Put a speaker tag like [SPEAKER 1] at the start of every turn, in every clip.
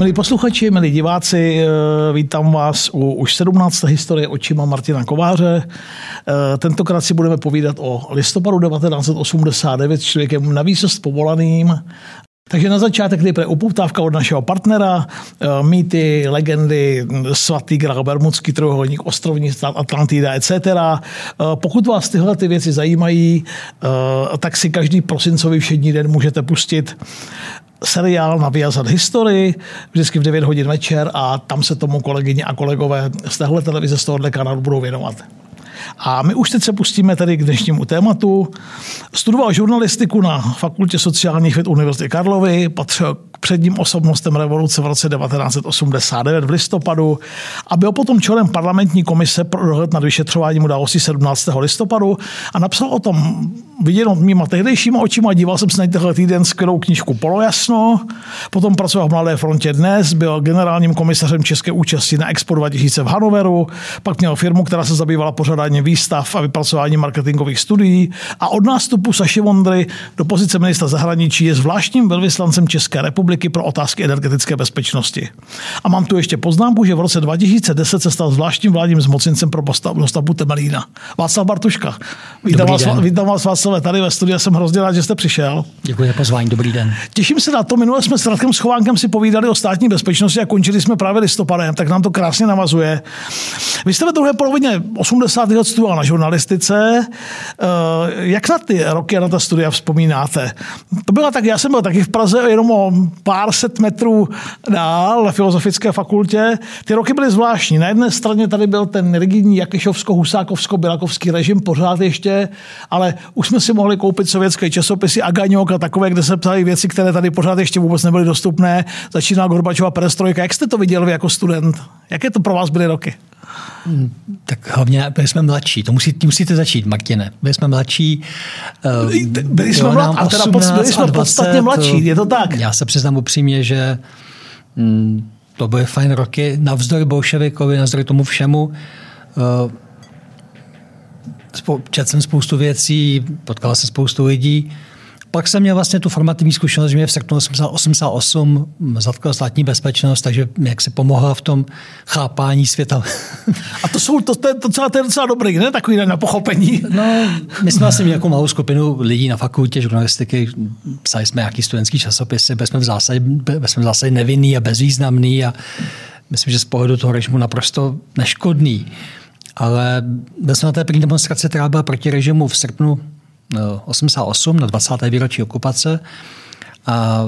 [SPEAKER 1] Milí posluchači, milí diváci, eh, vítám vás u už 17. historie očima Martina Kováře. Eh, tentokrát si budeme povídat o listopadu 1989 s člověkem na výsost povolaným, takže na začátek nejprve upoutávka od našeho partnera, eh, mýty, legendy, svatý grál Bermudský trojuhelník, ostrovní stát Atlantida, etc. Pokud vás tyhle ty věci zajímají, tak si každý prosincový všední den můžete pustit seriál na Viasat History, vždycky v 9 hodin večer a tam se tomu kolegyně a kolegové z téhle televize, z tohohle kanálu budou věnovat. A my už teď se pustíme tedy k dnešnímu tématu. Studoval žurnalistiku na Fakultě sociálních věd Univerzity Karlovy, patřil k předním osobnostem revoluce v roce 1989 v listopadu a byl potom členem parlamentní komise pro dohled nad vyšetřováním událostí 17. listopadu a napsal o tom viděno mýma tehdejšíma očima, díval jsem se na tenhle týden skvělou knižku Polojasno, potom pracoval v Mladé frontě dnes, byl generálním komisařem České účasti na Expo 2000 v Hanoveru, pak měl firmu, která se zabývala pořadáním výstav a vypracováním marketingových studií a od nástupu Saši Vondry do pozice ministra zahraničí je zvláštním velvyslancem České republiky pro otázky energetické bezpečnosti. A mám tu ještě poznámku, že v roce 2010 se stal zvláštním vládním zmocněncem pro postavbu Temelína. Václav Bartuška. Vítám vás, vítám vás, vás Václave, tady ve studiu. Jsem hrozně rád, že jste přišel.
[SPEAKER 2] Děkuji za pozvání, dobrý den.
[SPEAKER 1] Těším se na to. Minule jsme s Radkem Schovánkem si povídali o státní bezpečnosti a končili jsme právě listopadem, tak nám to krásně navazuje. Vy jste ve druhé polovině 80. let studoval na žurnalistice. Eh, jak na ty roky a na ta studia vzpomínáte? To byla tak, já jsem byl taky v Praze jenom o pár set metrů dál na Filozofické fakultě. Ty roky byly zvláštní. Na jedné straně tady byl ten rigidní Jakišovsko-Husákovsko-Bilakovský režim pořád ještě, ale už jsme si mohli koupit sovětské časopisy Agaňok a takové, kde se psali věci, které tady pořád ještě vůbec nebyly dostupné. Začínala Gorbačova perestrojka. Jak jste to viděl vy jako student? Jaké to pro vás byly roky?
[SPEAKER 2] Hmm, tak hlavně byli jsme mladší, to musí, musíte začít, Martine. Byli jsme mladší.
[SPEAKER 1] Byli jsme mladší, a teda byli jsme 20, podstatně mladší, je to tak?
[SPEAKER 2] Já se přiznám upřímně, že hm, to byly fajn roky, navzdory bolševikovi, navzdory tomu všemu. Četl jsem spoustu věcí, potkal jsem spoustu lidí. Pak jsem měl vlastně tu formativní zkušenost, že mě v srpnu 88 zatkla státní bezpečnost, takže mi jak se pomohla v tom chápání světa.
[SPEAKER 1] A to jsou, to, to, to, docela, to je docela dobrý, ne? Takový na pochopení.
[SPEAKER 2] No, my jsme asi měli jako malou skupinu lidí na fakultě žurnalistiky, psali jsme nějaký studentský časopisy, byli jsme v zásadě, byli jsme v zásadě nevinný a bezvýznamný a myslím, že z pohledu toho režimu naprosto neškodný. Ale byl jsem na té první demonstraci, která byla proti režimu v srpnu 88 eh, na 20. výročí okupace. A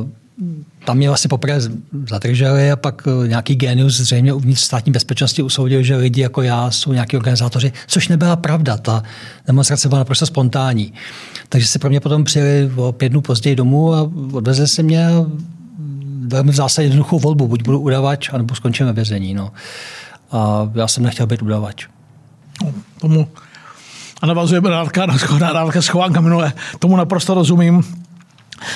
[SPEAKER 2] tam mě vlastně poprvé zadrželi a pak eh, nějaký genius zřejmě uvnitř státní bezpečnosti usoudil, že lidi jako já jsou nějaký organizátoři, což nebyla pravda. Ta demonstrace byla naprosto spontánní. Takže se pro mě potom přijeli o pět dnů později domů a odvezli se mě velmi v zásadě jednoduchou volbu. Buď budu udavač, anebo skončím ve vězení. No. A já jsem nechtěl být udavač
[SPEAKER 1] tomu a navazujeme rádka na rádka schovánka minule. Tomu naprosto rozumím.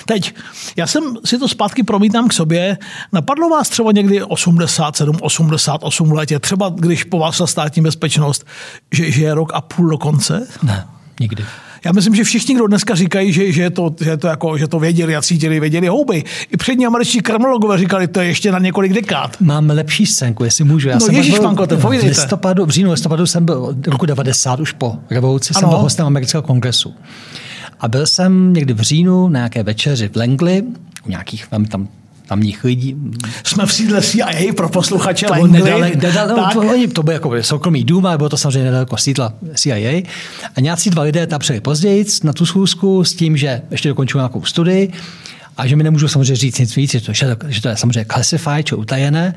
[SPEAKER 1] Teď, já jsem si to zpátky promítám k sobě. Napadlo vás třeba někdy 87, 88 letě, třeba když po vás státní bezpečnost, že, že je rok a půl do konce?
[SPEAKER 2] Ne, nikdy.
[SPEAKER 1] Já myslím, že všichni, kdo dneska říkají, že, že, to, že, to jako, že to věděli a cítili, věděli houby. I přední američští kriminologové říkali, to je ještě na několik dekád.
[SPEAKER 2] Mám lepší scénku, jestli můžu. Já
[SPEAKER 1] no
[SPEAKER 2] jsem
[SPEAKER 1] ježiš, panko, to
[SPEAKER 2] v listopadu, v říjnu listopadu jsem byl roku 90, už po revoluci, ano. jsem byl hostem amerického kongresu. A byl jsem někdy v říjnu na nějaké večeři v Langley, u nějakých, tam tamních lidí.
[SPEAKER 1] Jsme v sídle CIA pro posluchače
[SPEAKER 2] to Langley. Nedale, nedale, tak. to, oni, to byl jako soukromý dům, ale bylo to samozřejmě nedaleko sídla CIA. A nějací dva lidé tam přijeli později na tu schůzku s tím, že ještě dokončují nějakou studii a že mi nemůžu samozřejmě říct nic víc, že to, že to je samozřejmě classified, či utajené,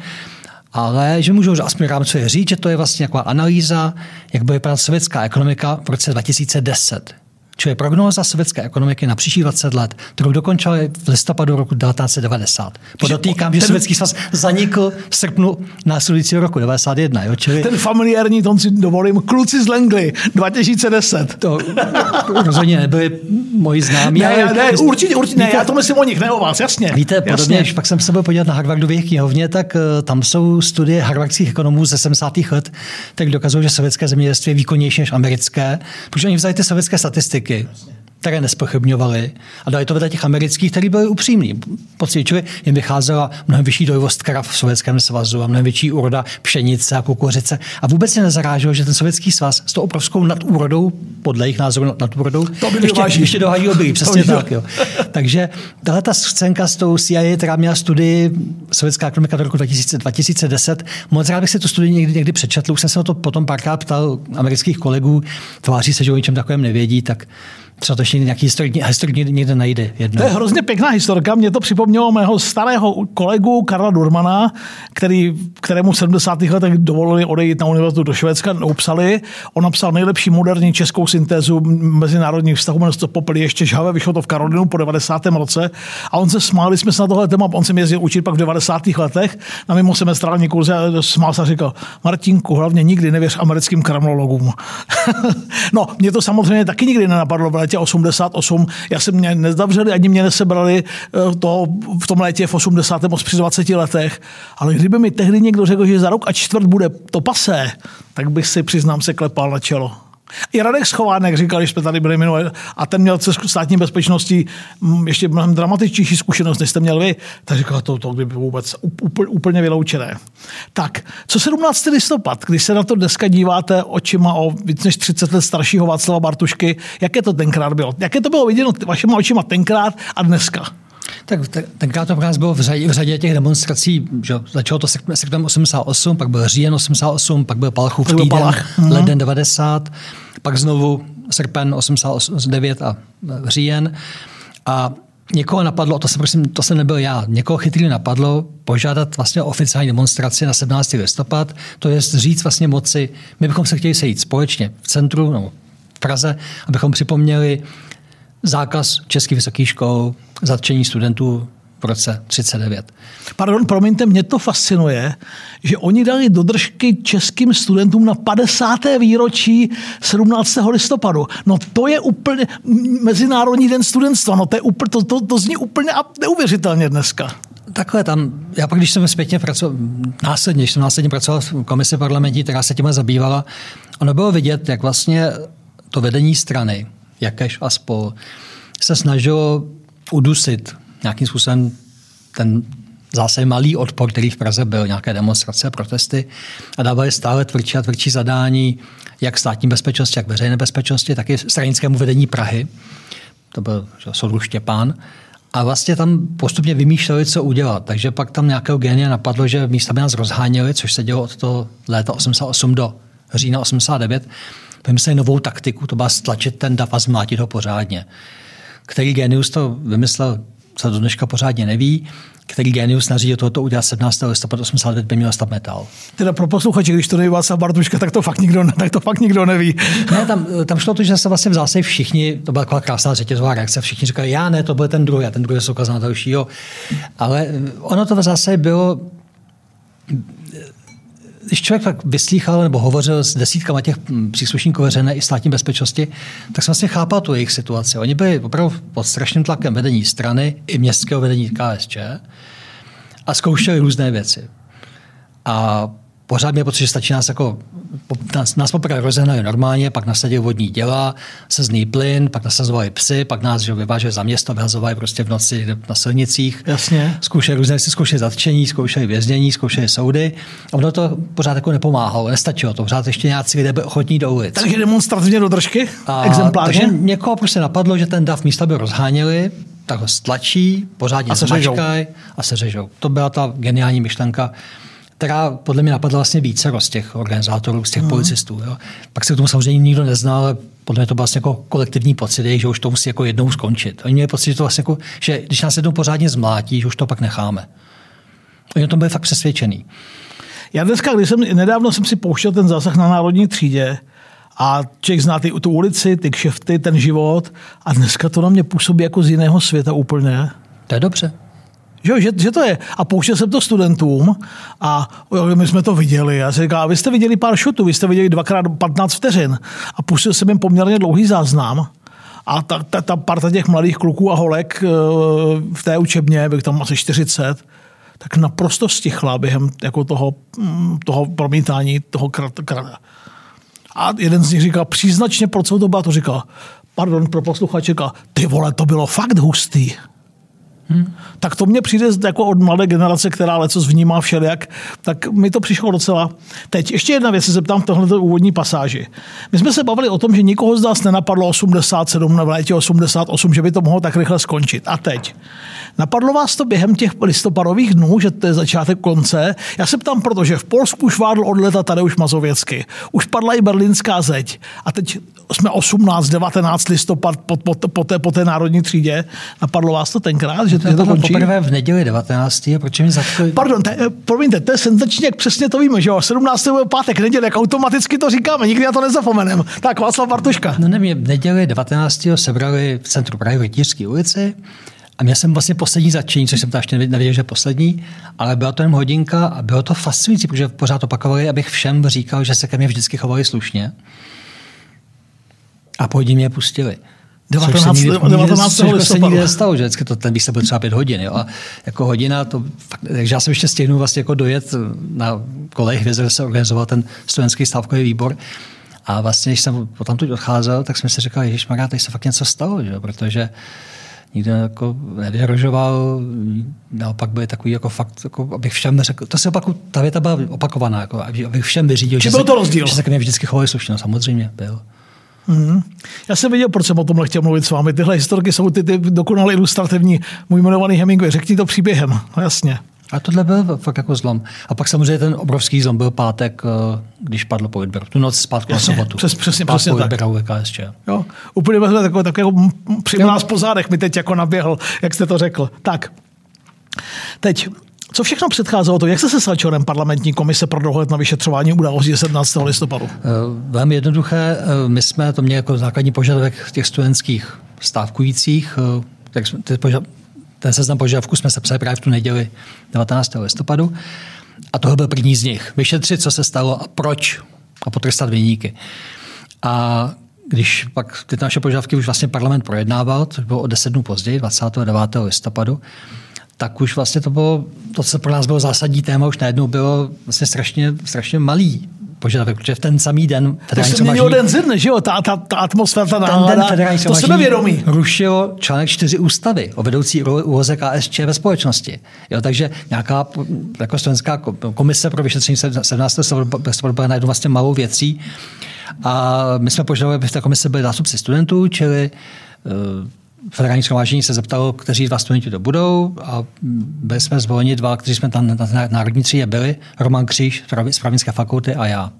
[SPEAKER 2] ale že můžu aspoň rámcově říct, že to je vlastně nějaká analýza, jak bude vypadat sovětská ekonomika v roce 2010 čili prognóza sovětské ekonomiky na příští 20 let, kterou dokončili v listopadu roku 1990. Podotýkám, že ten, Sovětský svaz zanikl v srpnu následujícího roku 1991. Jo? Čili,
[SPEAKER 1] ten familiární, tom si dovolím, kluci z Langley 2010.
[SPEAKER 2] To rozhodně nebyli moji známí.
[SPEAKER 1] Ne, ne, ne určitě, určitě ne, já to myslím o nich, ne o vás, jasně.
[SPEAKER 2] Víte, jasně. podobně, když pak jsem se byl podívat na Harvardově knihovně, tak uh, tam jsou studie harvardských ekonomů ze 70. let, tak dokazují, že sovětské zemědělství je výkonnější než americké, protože oni vzali ty sovětské statistiky statistiky. Které nespochybňovali a dali to vedle těch amerických, který byli upřímní. Pocvičili, jim vycházela mnohem vyšší dojivost krav v Sovětském svazu a mnohem větší úroda pšenice a kukuřice. A vůbec se nezaráželo, že ten Sovětský svaz s tou obrovskou nadúrodou, podle jejich názoru nadúrodou,
[SPEAKER 1] to by
[SPEAKER 2] ještě, ještě dohadí obilí, přesně tak. Jo. Takže tahle ta scénka s tou CIA, která měla studii Sovětská ekonomika do roku 2000, 2010, moc rád bych si tu studii někdy, někdy přečetl, už jsem se o to potom párkrát ptal amerických kolegů, tváří se, že o ničem takovém nevědí, tak třeba to ještě nějaký historik, historik někde najde. Jedno.
[SPEAKER 1] To je hrozně pěkná historka. Mě to připomnělo mého starého kolegu Karla Durmana, který, kterému v 70. letech dovolili odejít na univerzitu do Švédska, upsali. On napsal nejlepší moderní českou syntézu mezinárodních vztahů, jmenuje to Popelí ještě žhavé, vyšlo to v Karolinu po 90. roce. A on se smáli jsme se na tohle téma, on se jezdil učit pak v 90. letech na mimo semestrální kurze a smál se a říkal, Martinku, hlavně nikdy nevěř americkým kramnologům. no, mě to samozřejmě taky nikdy nenapadlo, létě 88. Já jsem mě nezavřeli, ani mě nesebrali eh, to v tom létě v 88 při 20 letech. Ale kdyby mi tehdy někdo řekl, že za rok a čtvrt bude to pasé, tak bych si, přiznám se, klepal na čelo. I Radek Schovánek říkal, když jsme tady byli minulé, a ten měl se státní bezpečností mm, ještě mnohem dramatičtější zkušenost, než jste měl vy, tak říkal, to, to kdyby vůbec úplně, úplně vyloučené. Tak, co 17. listopad, když se na to dneska díváte očima o víc než 30 let staršího Václava Bartušky, jaké to tenkrát bylo? Jaké to bylo viděno vašima očima tenkrát a dneska?
[SPEAKER 2] Tak tenkrát to pro nás bylo v řadě, v řadě těch demonstrací, že začalo to srpnem 88, pak byl říjen 88, pak byl Palachův týden, Palach. Mhm. leden 90, pak znovu srpen 89 a říjen. A někoho napadlo, to jsem, prosím, to jsem nebyl já, někoho chytrý napadlo požádat vlastně oficiální demonstraci na 17. listopad, to je říct vlastně moci, my bychom se chtěli sejít společně v centru, no, v Praze, abychom připomněli zákaz českých vysokých škol, zatčení studentů v roce 39.
[SPEAKER 1] Pardon, promiňte, mě to fascinuje, že oni dali dodržky českým studentům na 50. výročí 17. listopadu. No to je úplně Mezinárodní den studentstva, no to, je úplně, to, to, to zní úplně neuvěřitelně dneska.
[SPEAKER 2] Takhle tam, já pak, když jsem zpětně pracoval, následně, když jsem následně pracoval v komisi parlamentní, která se tím zabývala, ono bylo vidět, jak vlastně to vedení strany, Jakeš a spol, se snažilo udusit nějakým způsobem ten zase malý odpor, který v Praze byl, nějaké demonstrace, protesty a dávali stále tvrdší a tvrdší zadání jak státní bezpečnosti, jak veřejné bezpečnosti, tak i stranickému vedení Prahy. To byl soudruh Štěpán. A vlastně tam postupně vymýšleli, co udělat. Takže pak tam nějakého genia napadlo, že místa by nás rozháněli, což se dělo od toho léta 88 do října 89. Vymysleli novou taktiku, to byla stlačit ten dav a zmlátit ho pořádně. Který genius to vymyslel, se do dneška pořádně neví, který genius nařídil toto udělat 17. listopadu 89 by měl stav metal.
[SPEAKER 1] Teda pro posluchače, když to neví Václav Bartuška, tak to fakt nikdo, tak to fakt nikdo neví.
[SPEAKER 2] Ne, tam, tam šlo to, že se vlastně v zase všichni, to byla taková krásná řetězová reakce, všichni říkali, já ne, to byl ten druhý, a ten druhý se ukázal na dalšího. Ale ono to v zase bylo když člověk tak vyslýchal nebo hovořil s desítkama těch příslušníků veřejné i státní bezpečnosti, tak jsem vlastně chápal tu jejich situaci. Oni byli opravdu pod strašným tlakem vedení strany i městského vedení KSČ a zkoušeli různé věci. A pořád mě pocit, že stačí nás jako nás, nás poprvé rozehnali normálně, pak nasadili vodní děla, sezný plyn, pak nasazovali psy, pak nás že vyváželi za město, vyhazovali prostě v noci na silnicích.
[SPEAKER 1] Jasně.
[SPEAKER 2] Zkoušeli různé věci, zkoušeli zatčení, zkoušeli věznění, zkoušeli soudy. A ono to pořád jako nepomáhalo, nestačilo to. Pořád ještě nějací lidé byli ochotní do ulic.
[SPEAKER 1] Takže demonstrativně do držky? A, exempláře?
[SPEAKER 2] Takže někoho prostě napadlo, že ten dav místa by rozháněli, tak ho stlačí, pořádně a se a se řežou. To byla ta geniální myšlenka která podle mě napadla vlastně více z těch organizátorů, z těch mm. policistů. Jo. Pak se k tomu samozřejmě nikdo neznal, ale podle mě to byl vlastně jako kolektivní pocit, že už to musí jako jednou skončit. Oni měli pocit, že, to vlastně jako, že když nás jednou pořádně zmlátí, že už to pak necháme. Oni o tom byli fakt přesvědčený.
[SPEAKER 1] Já dneska, když jsem, nedávno jsem si pouštěl ten zásah na národní třídě, a člověk zná ty, tu ulici, ty kšefty, ten život a dneska to na mě působí jako z jiného světa úplně.
[SPEAKER 2] To je dobře.
[SPEAKER 1] Že, že, že to je. A pouštěl jsem to studentům a my jsme to viděli. Já jsem říkal, vy jste viděli pár šutů, vy jste viděli dvakrát 15 vteřin. A pustil jsem jim poměrně dlouhý záznam. A ta, ta, ta parta těch mladých kluků a holek eh, v té učebně, bych tam asi 40, tak naprosto stichla během jako toho, mm, toho promítání toho krat, krat. A jeden z nich říkal, příznačně pro celou to to říkal, pardon, pro posluchače, říkal, ty vole, to bylo fakt hustý. Hmm. Tak to mně přijde jako od mladé generace, která leco vnímá všelijak, tak mi to přišlo docela. Teď ještě jedna věc, se zeptám v tohle úvodní pasáži. My jsme se bavili o tom, že nikoho z nás nenapadlo 87 na létě 88, že by to mohlo tak rychle skončit. A teď. Napadlo vás to během těch listopadových dnů, že to je začátek konce? Já se ptám, protože v Polsku už vádl od leta Tadeusz Mazověcky. Už padla i berlínská zeď. A teď jsme 18, 19 listopad po, po, po, té, po té národní třídě. Napadlo vás to tenkrát, že to,
[SPEAKER 2] to končí? Poprvé v neděli 19. A proč mi zatko...
[SPEAKER 1] Pardon, te, promiňte, to je senzační, jak přesně to víme, že jo? 17. byl pátek, neděli, jak automaticky to říkáme, nikdy na to nezapomenem. Tak, Václav Bartuška.
[SPEAKER 2] No ne, mě v neděli 19. sebrali v centru Prahy v Rytířské ulici a měl jsem vlastně poslední začení, což jsem to ještě nevěděl, že poslední, ale byla to jen hodinka a bylo to fascinující, protože pořád opakovali, abych všem říkal, že se ke mně vždycky chovali slušně. A po hodině mě pustili.
[SPEAKER 1] 19. Což se nikdy, 19.
[SPEAKER 2] Což se nikdy nestalo, že vždycky to, ten výslech byl třeba pět hodin. Jo? A jako hodina, to, fakt, takže já jsem ještě stihnul vlastně jako dojet na kolej hvězd, kde se organizoval ten studentský stávkový výbor. A vlastně, když jsem potom tu odcházel, tak jsme si říkali, že tady se fakt něco stalo, že? protože nikdo jako nevyhrožoval, naopak byly takový jako fakt, jako, abych všem řekl, to se opaku, ta věta byla opakovaná, jako, abych všem vyřídil,
[SPEAKER 1] že, byl to rozdíl?
[SPEAKER 2] že se ke mně vždycky chovali slušně, no, samozřejmě byl.
[SPEAKER 1] Mm. Já jsem věděl, proč jsem o tomhle chtěl mluvit s vámi. Tyhle historky jsou ty, ty dokonale ilustrativní. Můj jmenovaný Hemingway, řekni to příběhem. No jasně.
[SPEAKER 2] A tohle byl fakt jako zlom. A pak samozřejmě ten obrovský zlom byl pátek, eh, když padlo po Vidberu. Tu noc zpátky na sobotu.
[SPEAKER 1] Přes, přesně, přesně tak.
[SPEAKER 2] KSČ.
[SPEAKER 1] Jo, úplně jsme takové, takové jako při nás po zádech mi teď jako naběhl, jak jste to řekl. Tak, teď, co všechno předcházelo to? Jak jste se stal členem parlamentní komise pro dohled na vyšetřování událostí 17. listopadu? Eh,
[SPEAKER 2] velmi jednoduché. Eh, my jsme to měli jako základní požadavek těch studentských stávkujících, tak ty ten seznam požadavků jsme se psali právě v tu neděli 19. listopadu. A tohle byl první z nich. Vyšetřit, co se stalo a proč a potrestat vyníky. A když pak ty naše požadavky už vlastně parlament projednával, což bylo o 10 dnů později, 29. listopadu, tak už vlastně to bylo, to, co pro nás bylo zásadní téma, už najednou bylo vlastně strašně, strašně malý požadavek, protože v ten samý den
[SPEAKER 1] federální to se den ze dne, že jo? Ta, ta, ta atmosféra, ta nálada, to sebevědomí.
[SPEAKER 2] rušilo článek 4 ústavy o vedoucí úloze KSČ ve společnosti. Jo, takže nějaká jako slovenská komise pro vyšetření 17. listopadu byla najednou vlastně malou věcí. A my jsme požadovali, aby v té komise byli zástupci studentů, čili uh, federální schromáždění se zeptalo, kteří dva studenti to budou a byli jsme zvoleni dva, kteří jsme tam na, na národní třídě byli, Roman Kříž z právnické fakulty a já.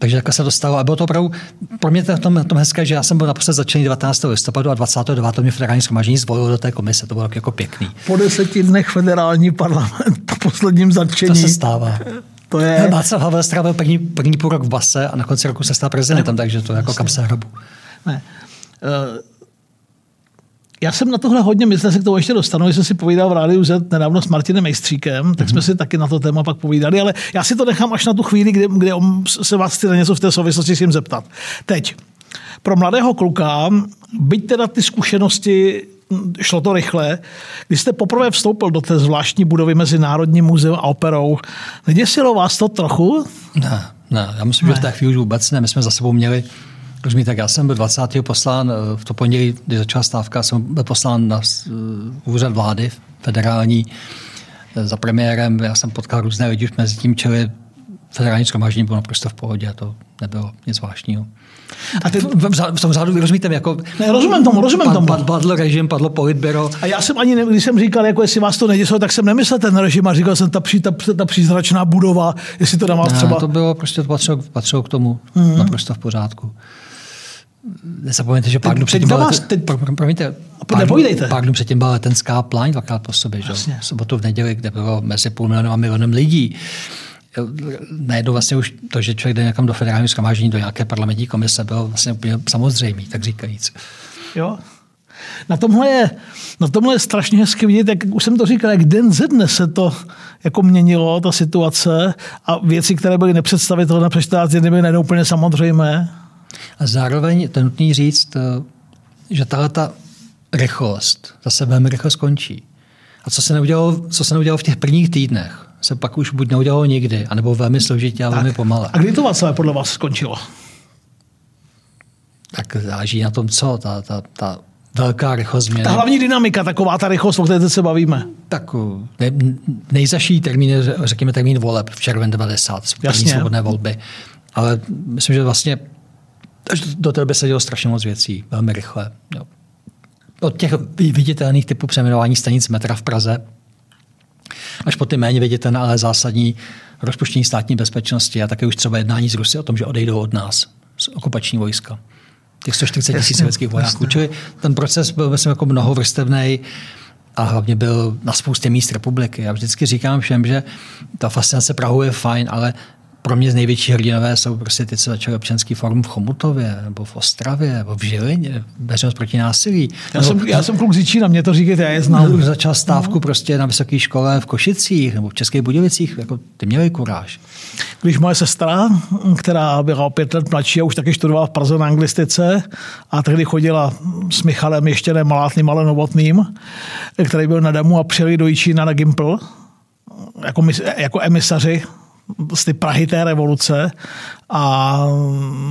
[SPEAKER 2] Takže takhle se to stalo. A bylo to opravdu, pro mě to tom, tom hezké, že já jsem byl naposled začený 19. listopadu a 29. mě federální schromáždění zvolilo do té komise. To bylo jako pěkný.
[SPEAKER 1] Po deseti dnech federální parlament, po posledním začení.
[SPEAKER 2] To se stává. To je... Václav Havel strávil první, první půl rok v base a na konci roku se stal prezidentem, takže to je jako kapsa hrobu. Ne.
[SPEAKER 1] Uh, já jsem na tohle hodně myslel, se k tomu ještě dostanu, když jsem si povídal v Rádiu Z nedávno s Martinem Mejstříkem, tak jsme mhm. si taky na to téma pak povídali, ale já si to nechám až na tu chvíli, kde, kde se vás chci na něco v té souvislosti s tím zeptat. Teď, pro mladého kluka, byť teda ty zkušenosti šlo to rychle. Když jste poprvé vstoupil do té zvláštní budovy mezi Národním muzeem a operou, neděsilo vás to trochu?
[SPEAKER 2] Ne, ne, já myslím, ne. že v té chvíli už vůbec ne. My jsme za sebou měli Rozumíte, tak já jsem byl 20. poslán eh, v to pondělí, kdy začala stávka, jsem byl poslán na eh, úřad vlády federální eh, za premiérem. Já jsem potkal různé lidi už mezi tím, čili federální schromáždění bylo naprosto v pohodě a to nebylo nic zvláštního. A ty... v, v, v tom řádu, rozumíte, jako...
[SPEAKER 1] Ne, rozumím tomu, rozumím pad, tomu.
[SPEAKER 2] Pad, padl režim, padlo politběro.
[SPEAKER 1] A já jsem ani, ne, když jsem říkal, jako jestli vás to neděsilo, tak jsem nemyslel ten režim a říkal jsem, ta, pří, ta, ta přízračná budova, jestli to na vás třeba...
[SPEAKER 2] Ne, to bylo prostě, to patřilo, patřilo k tomu, mm-hmm. naprosto v pořádku nezapomeňte, že pár dnů předtím byla, teď, promiňte, pár, pár dnů předtím byla letenská pláň dvakrát po sobě, že? v sobotu v neděli, kde bylo mezi půl milionem a milionem lidí. Najednou vlastně už to, že člověk jde někam do federálního schromáždění, do nějaké parlamentní komise, bylo vlastně úplně samozřejmé, tak říkajíc.
[SPEAKER 1] Jo, na tomhle, je, na tomhle je strašně hezky vidět, jak už jsem to říkal, jak den ze dne se to jako měnilo, ta situace a věci, které byly nepředstavitelné před 14 dny, byly najednou úplně samozřejmé.
[SPEAKER 2] A zároveň to nutný říct, eh, že tahle ta rychlost zase velmi rychle skončí. A co se neudělalo, co se neudělalo v těch prvních týdnech, se pak už buď neudělalo nikdy, anebo velmi složitě a velmi pomale.
[SPEAKER 1] A kdy to Václav podle vás skončilo?
[SPEAKER 2] Tak záleží na tom, co. Ta, ta, ta velká rychlost změny.
[SPEAKER 1] Ta hlavní dynamika, taková ta rychlost, o které se bavíme.
[SPEAKER 2] Tak ne, nejzaší termín, řekněme termín voleb v červen 90, první svobodné volby. Ale myslím, že vlastně do té doby se dělo strašně moc věcí, velmi rychle. Jo. Od těch viditelných typů přeměnování stanic metra v Praze až po ty méně viditelné, ale zásadní rozpuštění státní bezpečnosti a také už třeba jednání z Rusy o tom, že odejdou od nás z okupační vojska. Těch 140 tisíc sovětských vojáků. Čili ten proces byl myslím jako mnohovrstevný a hlavně byl na spoustě míst republiky. Já vždycky říkám všem, že ta fascinace Prahu je fajn, ale pro mě z největší hrdinové jsou prostě ty, co začaly občanský forum v Chomutově, nebo v Ostravě, nebo v Žilině, veřejnost proti násilí.
[SPEAKER 1] Já, nebo, jsem, já jsem kluk z Čína, mě to říkáte, já je znám.
[SPEAKER 2] Nebo začal stávku no. prostě na vysoké škole v Košicích nebo v Českých Budovicích, jako ty měli kuráž.
[SPEAKER 1] Když moje sestra, která byla o pět let mladší a už taky studovala v Praze na anglistice a tehdy chodila s Michalem ještě ne malátným, ale novotným, který byl na damu a přijeli do Jičína na Gimpl, jako, jako emisaři z ty Prahy té revoluce a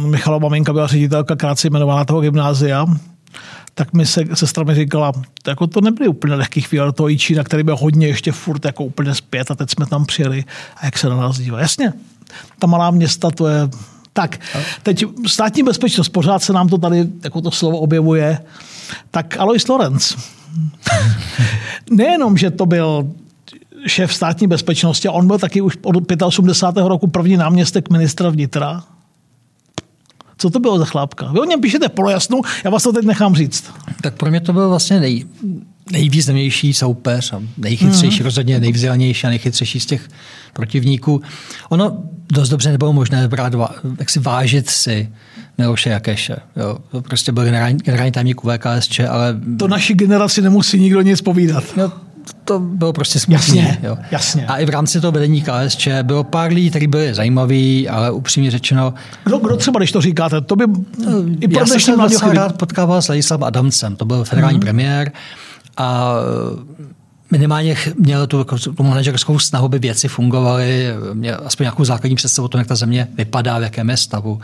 [SPEAKER 1] Michala maminka byla ředitelka krátce jmenovaná toho gymnázia, tak mi se sestra mi říkala, jako to nebyly úplně lehký chvíle, to Jičína, který byl hodně ještě furt jako úplně zpět a teď jsme tam přijeli a jak se na nás dívá. Jasně, ta malá města, to je tak, teď státní bezpečnost, pořád se nám to tady, jako to slovo objevuje, tak Alois Lorenz. Nejenom, že to byl šéf státní bezpečnosti a on byl taky už od 85. roku první náměstek ministra vnitra. Co to bylo za chlápka? Vy o něm píšete polojasnu, já vás to teď nechám říct.
[SPEAKER 2] Tak pro mě to byl vlastně nej, nejvýznamnější soupeř a nejchytřejší, mm. rozhodně nejvzdělanější a nejchytřejší z těch protivníků. Ono dost dobře nebylo možné brát, jak si vážit si Miloše Jakeše. Jo. To prostě byl generální, generální tajemník VKSČ, ale...
[SPEAKER 1] To naší generaci nemusí nikdo nic povídat.
[SPEAKER 2] No, to bylo prostě smutné.
[SPEAKER 1] Jasně, jo. jasně.
[SPEAKER 2] A i v rámci toho vedení KSČ bylo pár lidí, kteří byli zajímaví, ale upřímně řečeno...
[SPEAKER 1] Kdo, kdo třeba, když to říkáte, to by...
[SPEAKER 2] I Já jsem se docela rád potkával s Ladislavem Adamcem, to byl federální mm-hmm. premiér a minimálně měl tu, tu manažerskou snahu, by věci fungovaly, měl aspoň nějakou základní představu o tom, jak ta země vypadá, v jakém je stavu.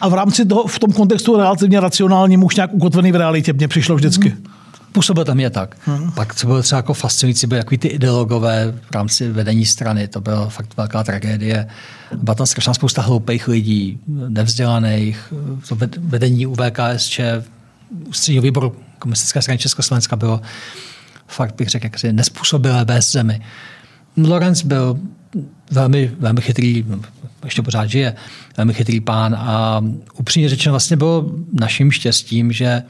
[SPEAKER 1] A v rámci toho, v tom kontextu relativně racionálním, už nějak ukotvený v realitě, mně přišlo vždycky. Mm
[SPEAKER 2] působil tam je tak. Hmm. Pak co bylo třeba jako fascinující, byly takový ty ideologové v rámci vedení strany, to byla fakt velká tragédie. Byla tam strašná spousta hloupých lidí, nevzdělaných, to vedení UVKSČ, ústředního výboru komunistické strany Československa bylo fakt bych řekl, jaksi nespůsobilé bez zemi. Lorenz byl velmi, velmi chytrý, ještě pořád žije, velmi chytrý pán a upřímně řečeno vlastně bylo naším štěstím, že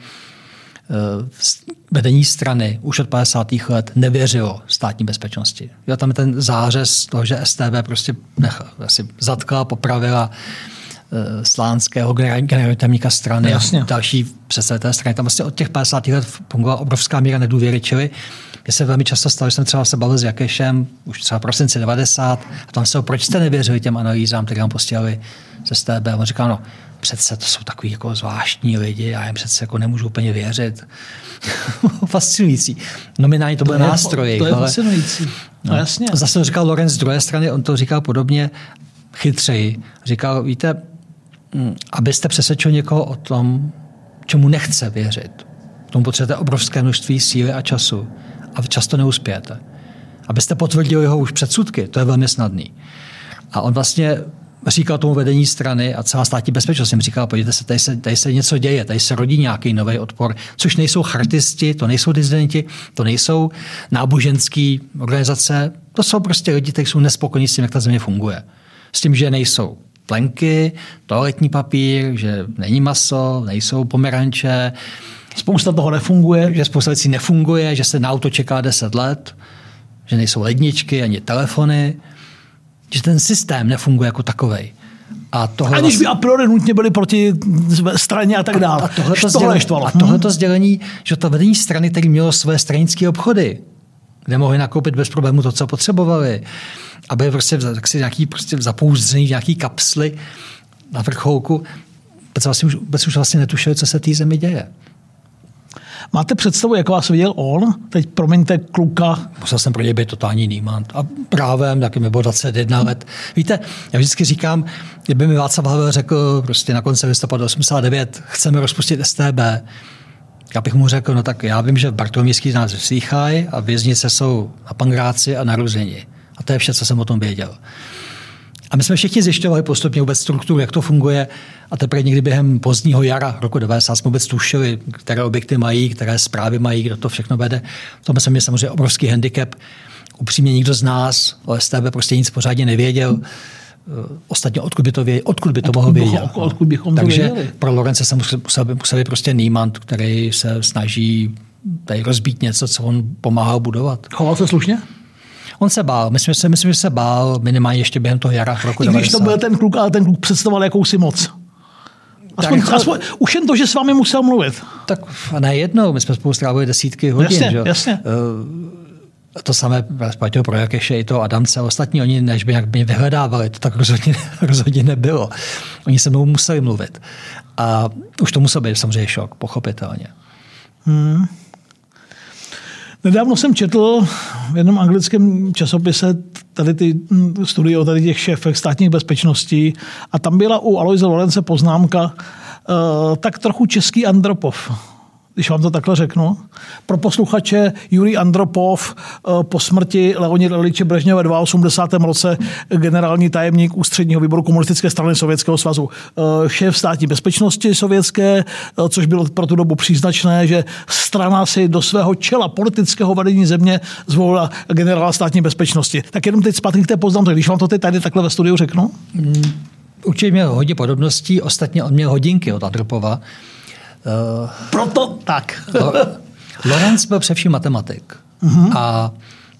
[SPEAKER 2] vedení strany už od 50. let nevěřilo státní bezpečnosti. Jo, tam je ten zářez toho, že STB prostě nechal, asi zatkla, popravila eh, slánského generálního tajemníka strany
[SPEAKER 1] Jasně.
[SPEAKER 2] a další představitelé strany. Tam vlastně od těch 50. let fungovala obrovská míra nedůvěry, čili mně se velmi často stalo, že jsem třeba se bavil s Jakešem, už třeba prosinci 90, a tam se proč jste nevěřili těm analýzám, které nám posílali ze STB. A on říkal, no, přece to jsou takový jako zvláštní lidi, já jim přece jako nemůžu úplně věřit. Fascinující. Nominálně to, to byl nástroj.
[SPEAKER 1] To je ale, fascinující. No, no, jasně.
[SPEAKER 2] Zase říkal Lorenz z druhé strany, on to říkal podobně chytřeji. Říkal, víte, hm, abyste přesvědčil někoho o tom, čemu nechce věřit. Tomu potřebujete obrovské množství síly a času. A často neuspějete. Abyste potvrdili jeho už předsudky, to je velmi snadný. A on vlastně říkal tomu vedení strany a celá státní bezpečnost jim říkala, podívejte se tady, se, tady se něco děje, tady se rodí nějaký nový odpor, což nejsou chartisti, to nejsou dizidenti, to nejsou náboženské organizace, to jsou prostě lidi, kteří jsou nespokojení s tím, jak ta země funguje. S tím, že nejsou plenky, toaletní papír, že není maso, nejsou pomeranče.
[SPEAKER 1] Spousta toho nefunguje.
[SPEAKER 2] Že spousta věcí nefunguje, že se na auto čeká 10 let, že nejsou ledničky ani telefony že ten systém nefunguje jako takový.
[SPEAKER 1] A tohle Aniž by a priori nutně byli proti straně a tak dále. A, a
[SPEAKER 2] tohle to sdělení, a tohleto sdělení, že to vedení strany, které mělo své stranické obchody, kde mohli nakoupit bez problému to, co potřebovali, aby prostě, si nějaký prostě zapouzdřený v nějaký kapsly na vrcholku, vůbec, vlastně už, vůbec už vlastně netušili, co se té zemi děje.
[SPEAKER 1] Máte představu, jak vás viděl on? Teď promiňte kluka.
[SPEAKER 2] Musel jsem pro něj být totální nímant. A právem, taky mi bylo 21 let. Víte, já vždycky říkám, kdyby mi Václav Havel řekl prostě na konci listopadu 89, chceme rozpustit STB, já bych mu řekl, no tak já vím, že Bartolomějský nás vyslýchají a věznice jsou na Pangráci a na Ruzeni. A to je vše, co jsem o tom věděl. A my jsme všichni zjišťovali postupně vůbec strukturu, jak to funguje. A teprve někdy během pozdního jara roku 90 jsme vůbec tušili, které objekty mají, které zprávy mají, kdo to všechno vede. V tom jsem měl samozřejmě obrovský handicap. Upřímně nikdo z nás o STB prostě nic pořádně nevěděl. Ostatně odkud by to, věděl, odkud by to mohl vědět.
[SPEAKER 1] Odkud, odkud bychom
[SPEAKER 2] Takže
[SPEAKER 1] to věděli?
[SPEAKER 2] pro Lorence se musel, musel, prostě Niemand, který se snaží tady rozbít něco, co on pomáhal budovat.
[SPEAKER 1] Choval se slušně?
[SPEAKER 2] On se bál, myslím, že se, myslím, že se bál minimálně ještě během toho jara roku
[SPEAKER 1] I když to byl ten kluk, ale ten kluk představoval jakousi moc. Aspoň,
[SPEAKER 2] Tak-
[SPEAKER 1] aspoň, už jen to, že s vámi musel mluvit.
[SPEAKER 2] Tak a ne jednou, my jsme spolu strávili desítky hodin.
[SPEAKER 1] Jasně,
[SPEAKER 2] že?
[SPEAKER 1] jasně.
[SPEAKER 2] Eh, To samé platilo pro Jakeše i to Adamce. Ostatní oni, než by nějak mě vyhledávali, to tak rozhodně, rozhodně nebylo. Oni se mnou museli mluvit. A už to musel být samozřejmě šok, pochopitelně.
[SPEAKER 1] Nedávno jsem četl v jednom anglickém časopise tady ty mm, studie o tady těch šéfech státních bezpečností a tam byla u Aloise Lorence poznámka uh, tak trochu český Andropov když vám to takhle řeknu. Pro posluchače Jurij Andropov eh, po smrti Leonida Iliče Brežněva ve 82. roce generální tajemník ústředního výboru komunistické strany Sovětského svazu. Eh, Šéf státní bezpečnosti sovětské, eh, což bylo pro tu dobu příznačné, že strana si do svého čela politického vedení země zvolila generála státní bezpečnosti. Tak jenom teď zpátky k té poznámce. Když vám to teď tady takhle ve studiu řeknu,
[SPEAKER 2] Určitě měl hodně podobností, ostatně on měl hodinky od Andropova. Eh,
[SPEAKER 1] proto tak.
[SPEAKER 2] Lo- Lorenz byl především matematik a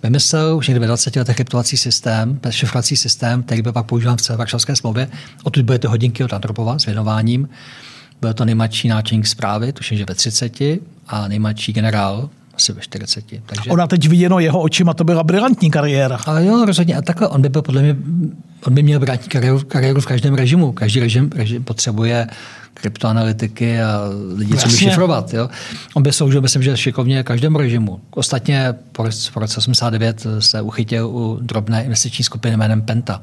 [SPEAKER 2] vymyslel už někdy ve 20 letech kryptovací systém, šifrovací systém, který byl pak používán v celé Varšavské smlouvě. Odtud ty hodinky od Andropova s věnováním. Byl to nejmladší náčelník zprávy, tuším, že ve 30 a nejmladší generál asi ve 40. Takže...
[SPEAKER 1] Ona teď viděno jeho očima, to byla brilantní kariéra.
[SPEAKER 2] Ale jo, rozhodně. A takhle on by byl podle mě, on by měl brát kariéru, kariéru v každém režimu. Každý režim, režim potřebuje kryptoanalytiky a lidi, co by šifrovat. Jo? On by sloužil, myslím, že šikovně každému režimu. Ostatně po roce po roce 89 se uchytil u drobné investiční skupiny jménem Penta.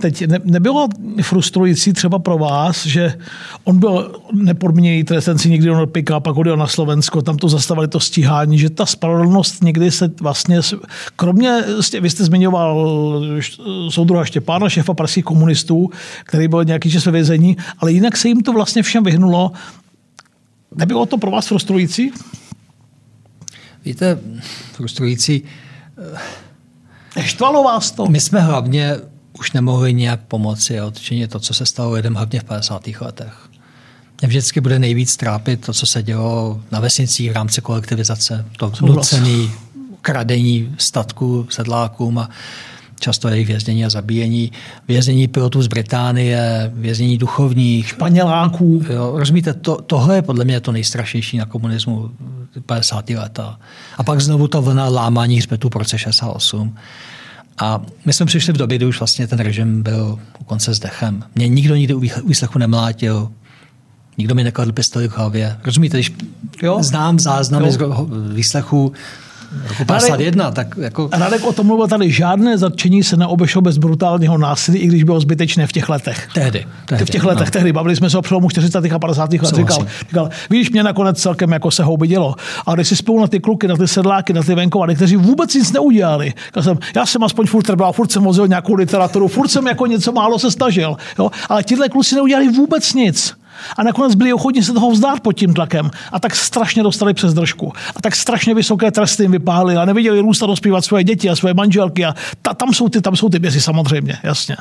[SPEAKER 1] Teď ne, nebylo frustrující třeba pro vás, že on byl nepodmíněný trest, ten si někdy on pick pak odjel na Slovensko, tam to zastavili to stíhání, že ta spravedlnost někdy se vlastně, kromě, vy jste zmiňoval soudruha Štěpána, šéfa pražských komunistů, který byl nějaký čas ve vězení, ale jinak se jim to vlastně všem vyhnulo. Nebylo to pro vás frustrující?
[SPEAKER 2] Víte, frustrující,
[SPEAKER 1] Neštvalo vás to?
[SPEAKER 2] my jsme hlavně už nemohli nějak pomoci a odčinit to, co se stalo lidem hlavně v 50. letech. Mě vždycky bude nejvíc trápit to, co se dělo na vesnicích v rámci kolektivizace, to nucený kradení statků sedlákům a často jejich věznění a zabíjení, věznění pilotů z Británie, věznění duchovních,
[SPEAKER 1] Paněláků.
[SPEAKER 2] Jo, rozumíte, to, tohle je podle mě to nejstrašnější na komunismu 50. leta. A pak znovu ta vlna lámání hřbetů po roce 68. A my jsme přišli v době, kdy už vlastně ten režim byl u konce s dechem. Mě nikdo nikdy u výslechu nemlátil, nikdo mi nekladl pistoli k hlavě. Rozumíte, když
[SPEAKER 1] Jo.
[SPEAKER 2] znám záznamy
[SPEAKER 1] Jo.
[SPEAKER 2] z výslechu roku 51, tak jako...
[SPEAKER 1] Radek o tom mluvil tady, žádné zatčení se neobešlo bez brutálního násilí, i když bylo zbytečné v těch letech.
[SPEAKER 2] Tehdy. tehdy
[SPEAKER 1] v těch letech,
[SPEAKER 2] no.
[SPEAKER 1] tehdy, bavili jsme se o přelomu 40. a 50. let, říkal, říkal, víš, mě nakonec celkem jako se houby dělo. A když si spolu na ty kluky, na ty sedláky, na ty venkovany, kteří vůbec nic neudělali. Já jsem, já jsem aspoň furt trval, furt jsem vozil nějakou literaturu, furt jsem jako něco málo se snažil. Jo? Ale tihle kluci neudělali vůbec nic. A nakonec byli ochotni se toho vzdát pod tím tlakem. A tak strašně dostali přes držku. A tak strašně vysoké tresty jim vypálili a neviděli růst a dospívat svoje děti a svoje manželky. A ta, tam, jsou ty, tam jsou ty bězy samozřejmě, jasně.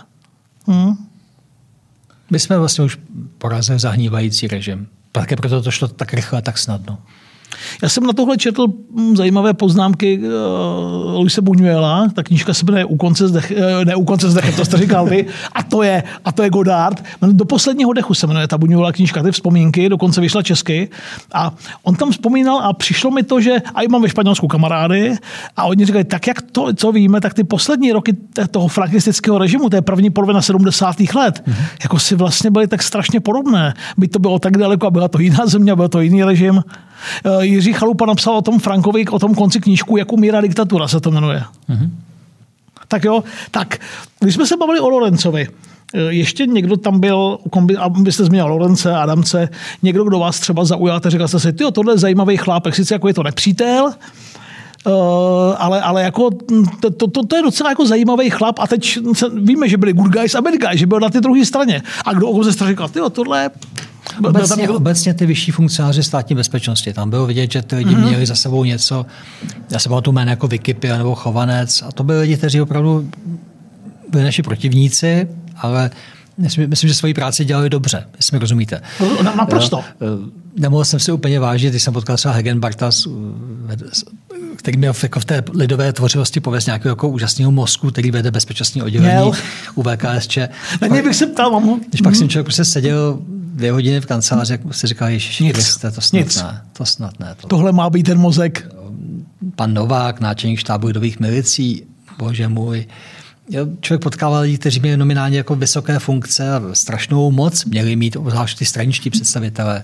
[SPEAKER 2] My jsme vlastně už porazili zahnívající režim. Také proto to šlo tak rychle a tak snadno.
[SPEAKER 1] Já jsem na tohle četl hm, zajímavé poznámky uh, Luise Buñuela, ta knížka se jmenuje U konce s dech, uh, ne U konce s dechem, to jste říkal vy, a to je, a to je Godard. Do posledního dechu se jmenuje ta Buñuela knížka, ty vzpomínky, dokonce vyšla česky. A on tam vzpomínal a přišlo mi to, že a mám ve Španělsku kamarády a oni říkali, tak jak to, co víme, tak ty poslední roky toho frankistického režimu, té první polovina 70. let, mm-hmm. jako si vlastně byly tak strašně podobné. By to bylo tak daleko a byla to jiná země, byl to jiný režim. Eh, Jiří Chalupa napsal o tom Frankovi, o tom konci knížku, jak umírá diktatura, se to jmenuje. Mm-hmm. Tak jo, tak když jsme se bavili o Lorencovi, eh, ještě někdo tam byl, abyste zmínil Lorence, Adamce, někdo, kdo vás třeba zaujal, a říkal jste si, tohle je zajímavý chlápek, sice jako je to nepřítel, Uh, ale, ale jako to, to, to, je docela jako zajímavý chlap a teď víme, že byli good guys a bad guys, že byl na té druhé straně. A kdo ze strany říkal, tohle
[SPEAKER 2] Obecně, někdo... obecně ty vyšší funkcionáři státní bezpečnosti. Tam bylo vidět, že ty lidi mm-hmm. měli za sebou něco, já se tu jméno jako Wikipia nebo Chovanec, a to byli lidi, kteří opravdu byli naši protivníci, ale myslím, myslím že svoji práci dělali dobře, jestli mi rozumíte.
[SPEAKER 1] No, naprosto.
[SPEAKER 2] Nemohl jsem si úplně vážit, když jsem potkal třeba Hegenbarta, který měl jako v té lidové tvořivosti pověst nějakého jako úžasného mozku, který vede bezpečnostní oddělení měl. u VKSČ.
[SPEAKER 1] Na něj bych se ptal, mám.
[SPEAKER 2] Když pak jsem člověk prostě seděl dvě hodiny v kanceláři, jak si říkal, Ježíš, nic, Kriste, to snad nic. ne. To snad ne.
[SPEAKER 1] To... Tohle má být ten mozek.
[SPEAKER 2] Pan Novák, náčelník štábu lidových milicí, bože můj. Člověk potkával lidi, kteří měli nominálně jako vysoké funkce a strašnou moc měli mít, obzvlášť ty straničtí představitelé.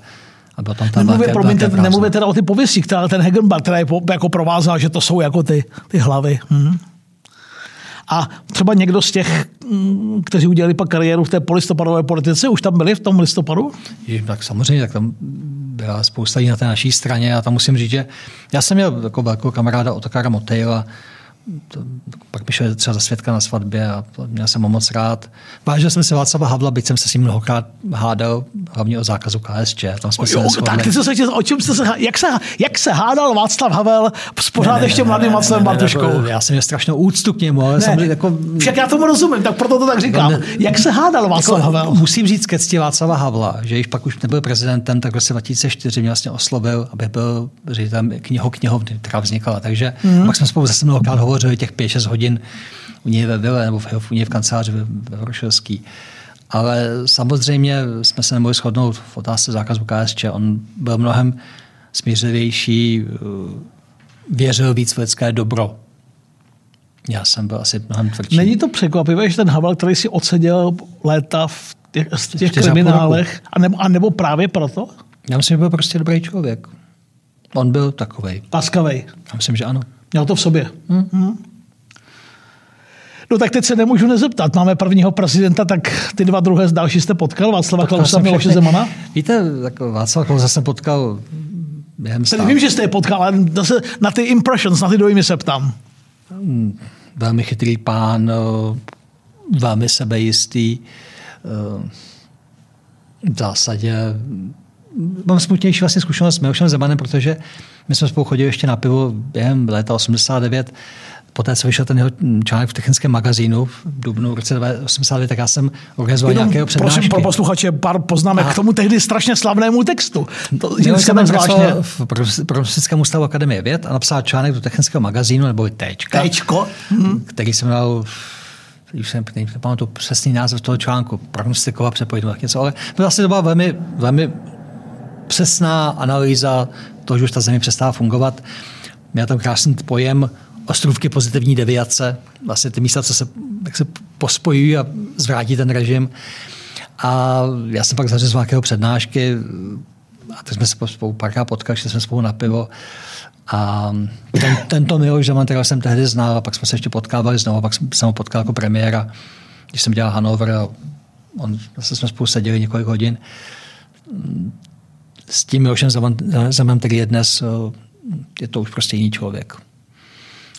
[SPEAKER 2] A byl tam
[SPEAKER 1] nemluvě, promiňte, nemluvě teda o ty pověsti, která ten Hegenbach, která je jako provázal, že to jsou jako ty, ty hlavy. Hm. A třeba někdo z těch, mm, kteří udělali pak kariéru v té polistopadové politice, už tam byli v tom listopadu?
[SPEAKER 2] Je, tak samozřejmě, tak tam byla spousta lidí na té naší straně a tam musím říct, že já jsem měl jako velkou kamaráda Otokara Motejla, to, pak mi šel třeba za svědka na svatbě a měl jsem ho moc rád. Vážil jsem se Václava Havla, byť jsem se s ním mnohokrát hádal, hlavně o zákazu KSČ. Tam jsme
[SPEAKER 1] jo, se tak ty se chtěl, o čem jste se, jak se, jak se hádal Václav Havel s pořád ještě mladým Václavem Bartoškou?
[SPEAKER 2] Já jsem měl strašnou úctu k němu, ale
[SPEAKER 1] samozřejmě jako... Však já tomu rozumím, tak proto to tak říkám. Ne, jak se hádal Václav jako, Havel?
[SPEAKER 2] Musím říct ke cti Václava Havla, že již pak už nebyl prezidentem, tak v roce 2004 mě vlastně oslovil, aby byl ředitelem kniho knihovny, která vznikala. Takže mm. pak jsme spolu zase mnohokrát hovořili těch 5-6 hodin u něj ve vile nebo v, u něj v kanceláři ve, ve. Ale samozřejmě jsme se nemohli shodnout v otázce zákazu KSČ. On byl mnohem smířivější, eh, věřil víc v lidské dobro. Já jsem byl asi mnohem tvrdší.
[SPEAKER 1] Není to překvapivé, že ten Havel, který si odseděl léta v těch, v těch kriminálech, a nebo, a nebo právě proto?
[SPEAKER 2] Já myslím, že byl prostě dobrý člověk. On byl takový.
[SPEAKER 1] Laskavý.
[SPEAKER 2] Já myslím, že ano.
[SPEAKER 1] Měl to v sobě. Hmm. Hmm. No tak teď se nemůžu nezeptat. Máme prvního prezidenta, tak ty dva druhé další jste potkal, Václava Klausa a Miloše Zemana?
[SPEAKER 2] Víte, tak Václava Klausa jsem potkal
[SPEAKER 1] během stále. Vím, že jste je potkal, ale zase na ty impressions, na ty dojmy se ptám.
[SPEAKER 2] Hmm, velmi chytrý pán, velmi sebejistý. Eh, v zásadě mám smutnější vlastně zkušenost s Milošem Zemanem, protože my jsme spolu chodili ještě na pivo během léta 89 poté, co vyšel ten jeho článek v technickém magazínu v dubnu v roce 1989, tak já jsem organizoval Jenom nějakého přednášky. Prosím
[SPEAKER 1] pro posluchače pár poznámek a... k tomu tehdy strašně slavnému textu.
[SPEAKER 2] To, jsem zvláštně... v Prognostickém ústavu Akademie věd a napsal článek do technického magazínu, nebo Tčka,
[SPEAKER 1] Tčko?
[SPEAKER 2] Mhm. který jsem dal už jsem nepamatuju přesný název toho článku, prognostikova přepojit něco, ale byla asi doba velmi, velmi přesná analýza toho, že už ta země přestává fungovat. Měl tam krásný pojem ostrůvky pozitivní deviace, vlastně ty místa, co se, jak se pospojují a zvrátí ten režim. A já jsem pak zařezl nějakého přednášky a tak jsme se spolu párkrát potkali, že jsme spolu na pivo. A ten, tento Miloš Zeman, kterého jsem tehdy znal, a pak jsme se ještě potkávali znovu, pak jsem ho potkal jako premiéra, když jsem dělal Hanover a on, zase jsme spolu seděli několik hodin. S tím Milošem Zemanem, který je dnes, je to už prostě jiný člověk.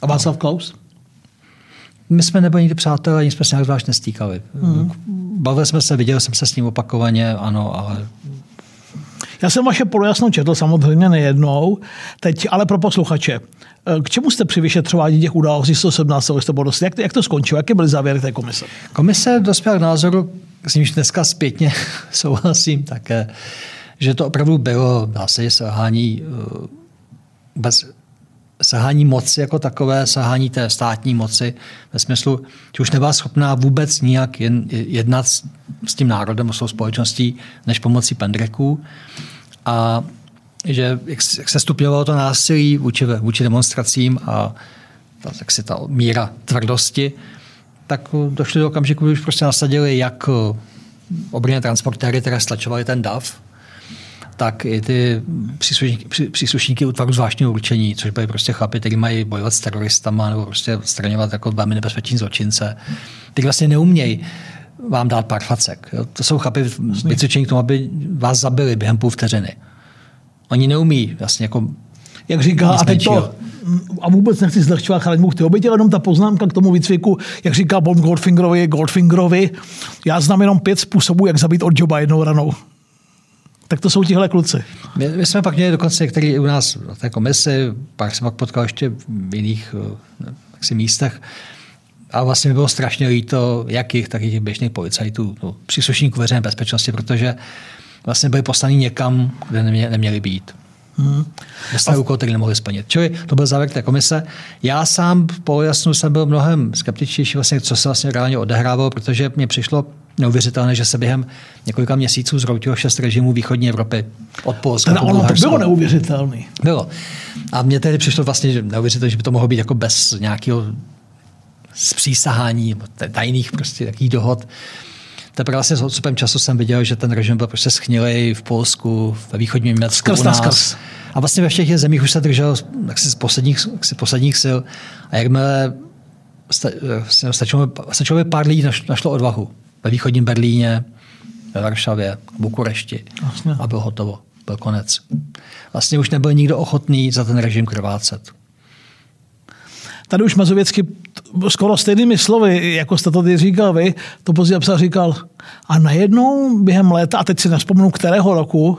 [SPEAKER 1] A Václav Klaus?
[SPEAKER 2] My jsme nebyli nikdy přátelé, ani jsme se nějak zvlášť nestýkali. Hmm. Bavili jsme se, viděl jsem se s ním opakovaně, ano, ale
[SPEAKER 1] já jsem vaše polojasno četl samozřejmě nejednou, teď ale pro posluchače. K čemu jste při vyšetřování těch událostí 117. listopadu? Jak, jak to skončilo? Jaké byly závěry té komise?
[SPEAKER 2] Komise dospěla k názoru, s nímž dneska zpětně souhlasím také, že to opravdu bylo, dá se selhání vůbec sahání moci jako takové, sahání té státní moci ve smyslu, že už nebyla schopná vůbec nijak jednat s, tím národem, s tou společností, než pomocí pendreků. A že jak, se stupňovalo to násilí vůči, vůči demonstracím a ta, tak si ta míra tvrdosti, tak došli do okamžiku, kdy už prostě nasadili jak obrněné transportéry, které stlačovaly ten DAF, tak i ty příslušníky, příslušníky útvaru zvláštního určení, což byly prostě chlapi, kteří mají bojovat s teroristama nebo prostě odstraňovat jako velmi nebezpečný zločince, ty vlastně neumějí vám dát pár facek. Jo? To jsou chlapi vycvičení k tomu, aby vás zabili během půl vteřiny. Oni neumí vlastně jako
[SPEAKER 1] jak říká, a teď to, a vůbec nechci zlehčovat Chraň ty oběti, jenom ta poznámka k tomu výcviku, jak říká Bob Goldfingerovi, Goldfingerovi, já znám jenom pět způsobů, jak zabít od joba jednou ranou. Tak to jsou tihle kluci.
[SPEAKER 2] My, my jsme pak měli dokonce některý u nás v té komisi, pak jsem pak potkal ještě v jiných eh, jaksi, místech, a vlastně mi bylo strašně líto, jakých, tak i těch běžných policajtů, no, příslušníků veřejné bezpečnosti, protože vlastně byli poslaní někam, kde nemě, neměli být. Hmm. Dostali úkol, který nemohli splnit. Čili to byl závěr té komise. Já sám po jasnu jsem byl mnohem skeptičtější, vlastně, co se vlastně reálně odehrávalo, protože mě přišlo neuvěřitelné, že se během několika měsíců zroutilo šest režimů východní Evropy od Polska.
[SPEAKER 1] Teda ono to bylo neuvěřitelné.
[SPEAKER 2] Bylo. A mně tedy přišlo vlastně neuvěřitelné, že by to mohlo být jako bez nějakého zpřísahání, tajných prostě takých dohod. Teprve vlastně s odstupem času jsem viděl, že ten režim byl prostě schnilý v Polsku, ve východním Německu, skrz u nás. Skrz. A vlastně ve všech těch zemích už se držel z posledních, z posledních sil. A jakmile stačilo, stačilo by pár lidí našlo odvahu ve východním Berlíně, ve Varšavě, v Bukurešti vlastně. a bylo hotovo. Byl konec. Vlastně už nebyl nikdo ochotný za ten režim krvácet.
[SPEAKER 1] Tady už Mazověcky skoro stejnými slovy, jako jste to tady říkal vy, to později psal říkal, a najednou během léta, a teď si nespomenu kterého roku,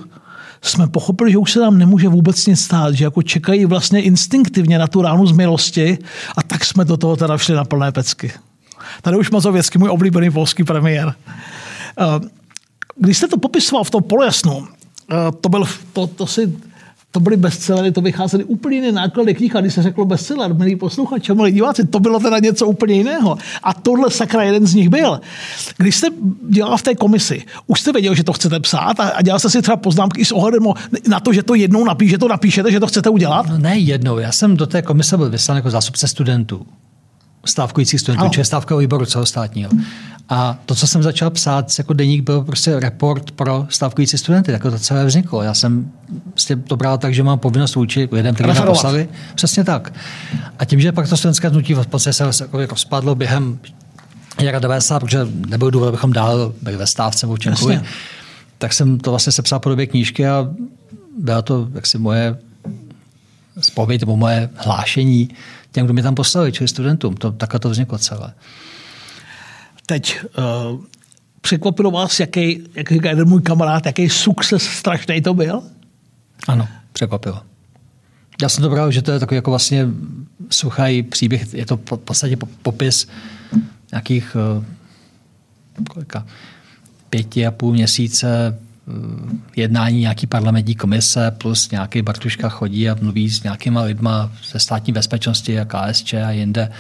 [SPEAKER 1] jsme pochopili, že už se nám nemůže vůbec nic stát, že jako čekají vlastně instinktivně na tu ránu z milosti a tak jsme do toho teda šli na plné pecky. Tady už Mazověcký, můj oblíbený polský premiér. Eh, když jste to popisoval v tom polojasnu, eh, to, byl, to, to si to byly bestsellery, to vycházely úplně jiné náklady knih a když se řeklo bestseller, milí posluchači, milí diváci, to bylo teda něco úplně jiného. A tohle sakra jeden z nich byl. Když jste dělal v té komisi, už jste věděl, že to chcete psát a, a dělal jste si třeba poznámky s ohledem na to, že to jednou napíše, že to napíšete, že to chcete udělat?
[SPEAKER 2] No ne jednou, já jsem do té komise byl vyslán jako zástupce studentů stávkujících studentů, čili stávkového výboru celostátního. A to, co jsem začal psát jako deník, byl prostě report pro stávkující studenty. Tak to celé vzniklo. Já jsem prostě to bral tak, že mám povinnost vůči lidem, kteří nám poslali. Přesně tak. A tím, že pak to studentské hnutí v podstatě se jako rozpadlo během jara 90, protože nebyl důvod, abychom dál byli ve stávce nebo čemkoliv, tak jsem to vlastně sepsal podobě knížky a byla to jaksi moje zpověď nebo moje hlášení těm, kdo mě tam poslali, čili studentům. To, takhle to vzniklo celé.
[SPEAKER 1] Teď uh, překvapilo vás, jaký, jak říká jeden můj kamarád, jaký sukces strašný to byl?
[SPEAKER 2] Ano, překvapilo. Já jsem to bral, že to je takový jako vlastně suchý příběh, je to v podstatě popis nějakých uh, kolika, pěti a půl měsíce jednání nějaký parlamentní komise plus nějaký Bartuška chodí a mluví s nějakýma lidma ze státní bezpečnosti a KSČ a jinde.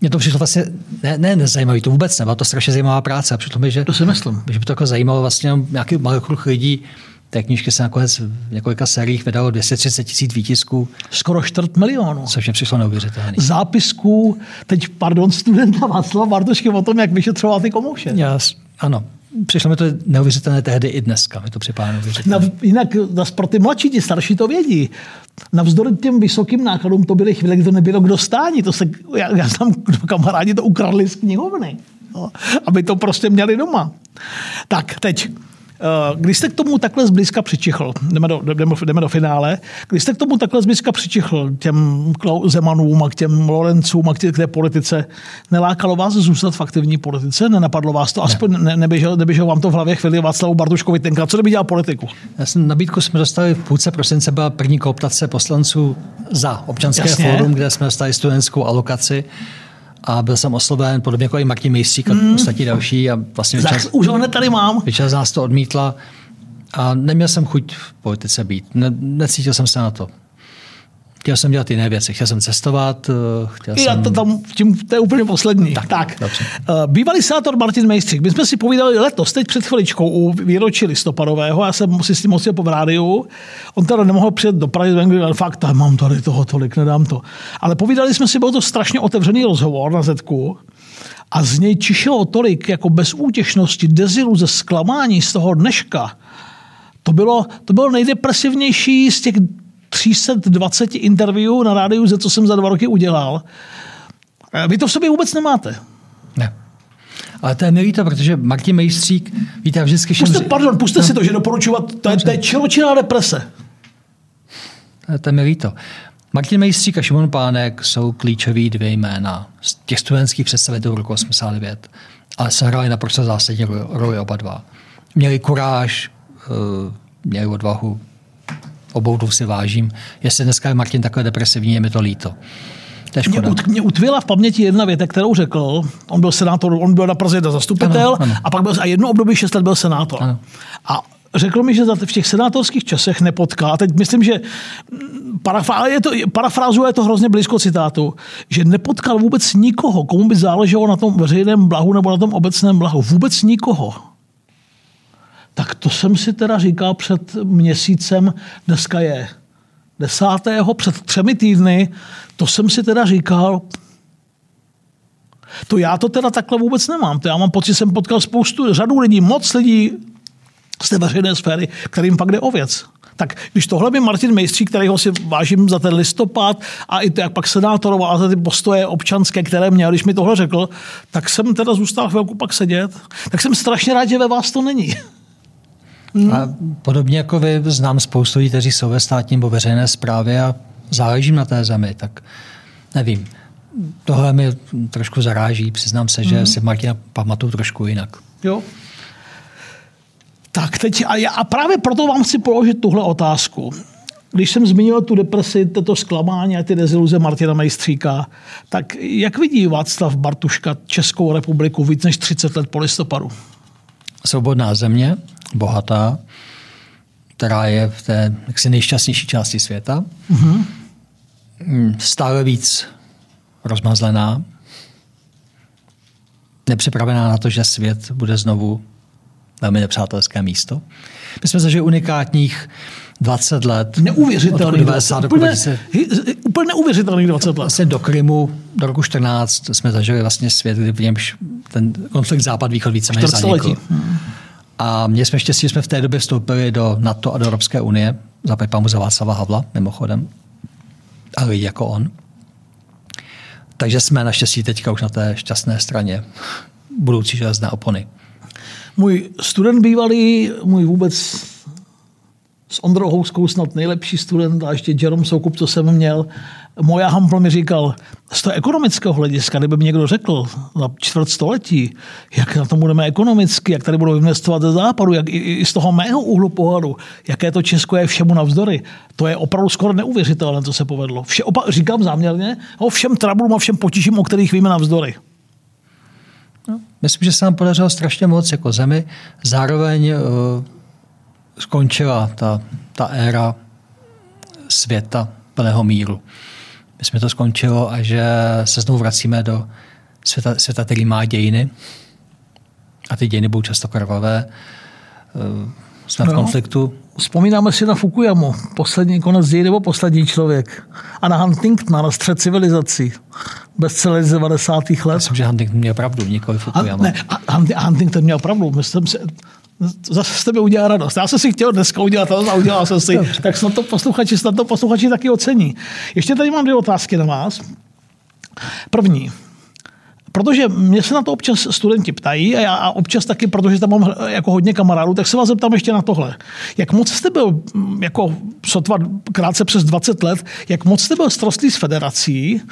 [SPEAKER 2] Mně to přišlo vlastně ne, ne nezajímavý, to vůbec nebylo, to strašně zajímavá práce. A přišlo mi, že,
[SPEAKER 1] to si myslím.
[SPEAKER 2] že by to jako zajímalo vlastně nějaký malý kruh lidí, té knížky se nakonec v několika sériích vydalo 230 tisíc výtisků.
[SPEAKER 1] Skoro čtvrt milionu.
[SPEAKER 2] Což mě přišlo neuvěřitelné.
[SPEAKER 1] Zápisků, teď pardon, studenta Václava Bartošky o tom, jak vyšetřoval ty komouše.
[SPEAKER 2] Yes. Ano, Přišlo mi to neuvěřitelné tehdy i dneska. Mi to připadá neuvěřitelné.
[SPEAKER 1] Na, jinak pro ty mladší, ti starší to vědí. Navzdory těm vysokým nákladům to byly chvíle, kdy to nebylo kdo stání. To se, já, já znám kamarádi to ukradli z knihovny. No, aby to prostě měli doma. Tak, teď když jste k tomu takhle zblízka přičichl, jdeme do, jdeme, jdeme do finále, když jste k tomu takhle zblízka přičichl těm Zemanům a k těm Lorencům a k té politice, nelákalo vás zůstat v aktivní politice? Nenapadlo vás to? Aspoň ne. neběžel, neběžel vám to v hlavě chvíli Václavu Bartuškovi tenkrát. Co kdyby dělal politiku?
[SPEAKER 2] Já jsem nabídku jsme dostali v půlce prosince, byla první kooptace poslanců za občanské Jasně. fórum, kde jsme dostali studentskou alokaci a byl jsem osloven, podobně jako i Martin Mejstřík a mm. ostatní další. A vlastně
[SPEAKER 1] Zach, už ho tady mám.
[SPEAKER 2] Většina z nás to odmítla a neměl jsem chuť v politice být. Ne, necítil jsem se na to. Chtěl jsem dělat jiné věci, chtěl jsem cestovat. eh, Chtěl
[SPEAKER 1] Já
[SPEAKER 2] jsem...
[SPEAKER 1] to tam, tím, to je úplně poslední.
[SPEAKER 2] Tak,
[SPEAKER 1] tak.
[SPEAKER 2] dobře.
[SPEAKER 1] Eh, Bývalý senátor Martin Mejstřík. My jsme si povídali letos, teď před chviličkou u výročí listopadového, já jsem si s tím moc po rádiu. On teda nemohl přijet do Prahy, ale fakt, mám tady toho tolik, nedám to. Ale povídali jsme si, byl to strašně otevřený rozhovor na Zetku. A z něj čišelo tolik jako bezútěšnosti, deziluze, zklamání z toho dneška. To bylo, to bylo nejdepresivnější z těch 320 interview na rádiu, ze co jsem za dva roky udělal. Eh, Vy to v sobě vůbec nemáte.
[SPEAKER 2] Ne. Ale to je milý to, protože Martin Mejstřík, víte, já vždycky všem...
[SPEAKER 1] Puste, pardon, puste si to, že doporučovat, to je, to je čiločinná deprese.
[SPEAKER 2] To je- To je mi líto. Martin Mejstřík a Šimon Pánek jsou klíčoví dvě jména z těch studentských představitelů roku 89, ale sehráli naprosto zásadní ro- roli oba dva. Měli kuráž, eh, měli odvahu, obou dvou si vážím. Jestli dneska je Martin takhle depresivní, je mi to líto.
[SPEAKER 1] Mě, ut, mě utvila v paměti jedna věta, kterou řekl. On byl senátor, on byl na Praze za zastupitel
[SPEAKER 2] Ano, ano.
[SPEAKER 1] a pak byl a jedno období 6 let byl senátor.
[SPEAKER 2] Ano.
[SPEAKER 1] A řekl mi, že v těch senátorských časech nepotká, teď myslím, že mm, parafrá, je to, parafrázuje to hrozně blízko citátu, že nepotkal vůbec nikoho, komu by záleželo na tom veřejném blahu nebo na tom obecném blahu. Vůbec nikoho. Tak to jsem si teda říkal před měsícem, dneska je desátého, před třemi týdny, to jsem si teda říkal, to já to teda takhle vůbec nemám. To já mám pocit, jsem potkal spoustu, řadu lidí, moc lidí z té veřejné sféry, kterým pak jde o věc. Tak když tohle by Martin Mejstřík, kterýho si vážím za ten listopad a i to, jak pak senátoroval a za ty postoje občanské, které měl, když mi tohle řekl, tak jsem teda zůstal chvilku pak sedět. Tak jsem strašně rád, že ve vás to není.
[SPEAKER 2] A podobně jako vy, znám spoustu lidí, kteří jsou ve státní nebo veřejné správě a záležím na té zemi, tak nevím. Tohle mi trošku zaráží, přiznám se, že si Martina pamatuju trošku jinak.
[SPEAKER 1] Jo? Tak teď, a, já, a právě proto vám chci položit tuhle otázku. Když jsem zmínil tu depresi, toto zklamání a ty deziluze Martina Mejstříka, tak jak vidí Václav Bartuška Českou republiku víc než 30 let po listopadu?
[SPEAKER 2] Svobodná země, bohatá, která je v té jaksi nejšťastnější části světa, mm-hmm. stále víc rozmazlená, nepřipravená na to, že svět bude znovu velmi nepřátelské místo. My jsme zažili unikátních 20 let.
[SPEAKER 1] Neuvěřitelný.
[SPEAKER 2] Od 90 do
[SPEAKER 1] úplně,
[SPEAKER 2] 2000.
[SPEAKER 1] hy- úplně neuvěřitelný 20 let.
[SPEAKER 2] Vlastně do Krymu do roku 14 jsme zažili vlastně svět, kdy v němž ten konflikt západ-východ víceméně
[SPEAKER 1] Čtvrtstoletí.
[SPEAKER 2] zanikl. A měli jsme štěstí, že jsme v té době vstoupili do NATO a do Evropské unie, za pámu za Václava Havla, mimochodem, a lidi jako on. Takže jsme naštěstí teďka už na té šťastné straně budoucí železné opony.
[SPEAKER 1] Můj student bývalý, můj vůbec s Ondrou Houskou snad nejlepší student a ještě Jerome Soukup, co jsem měl, Moja Hampl mi říkal, z toho ekonomického hlediska, kdyby mi někdo řekl za čtvrt století, jak na tom budeme ekonomicky, jak tady budou investovat ze západu, jak i, i z toho mého úhlu pohledu, jaké to Česko je všemu navzdory, to je opravdu skoro neuvěřitelné, co se povedlo. Vše, opa, říkám záměrně, o všem trablům a všem potížím, o kterých víme navzdory.
[SPEAKER 2] No, myslím, že se nám podařilo strašně moc jako zemi. Zároveň uh, skončila ta, ta éra světa plného míru. Myslím, že to skončilo a že se znovu vracíme do světa, světa který má dějiny. A ty dějiny budou často krvavé. Jsme v
[SPEAKER 1] No.
[SPEAKER 2] konfliktu.
[SPEAKER 1] Vzpomínáme si na Fukuyamu, poslední konec dějí nebo poslední člověk. A na Huntingtona, na střed civilizací. Bestseller z 90. let.
[SPEAKER 2] Myslím, že Huntington měl pravdu, nikoli Fukuyama.
[SPEAKER 1] ne, Huntington měl pravdu. Myslím si, zase z tebe udělá radost. Já jsem si chtěl dneska udělat radost a udělal jsem si. Tak snad to posluchači, snad to posluchači taky ocení. Ještě tady mám dvě otázky na vás. První. Protože mě se na to občas studenti ptají a já a občas taky, protože tam mám jako hodně kamarádů, tak se vás zeptám ještě na tohle. Jak moc jste byl, mm, jako sotva krátce přes 20 let, jak moc jste byl strostlý s federací,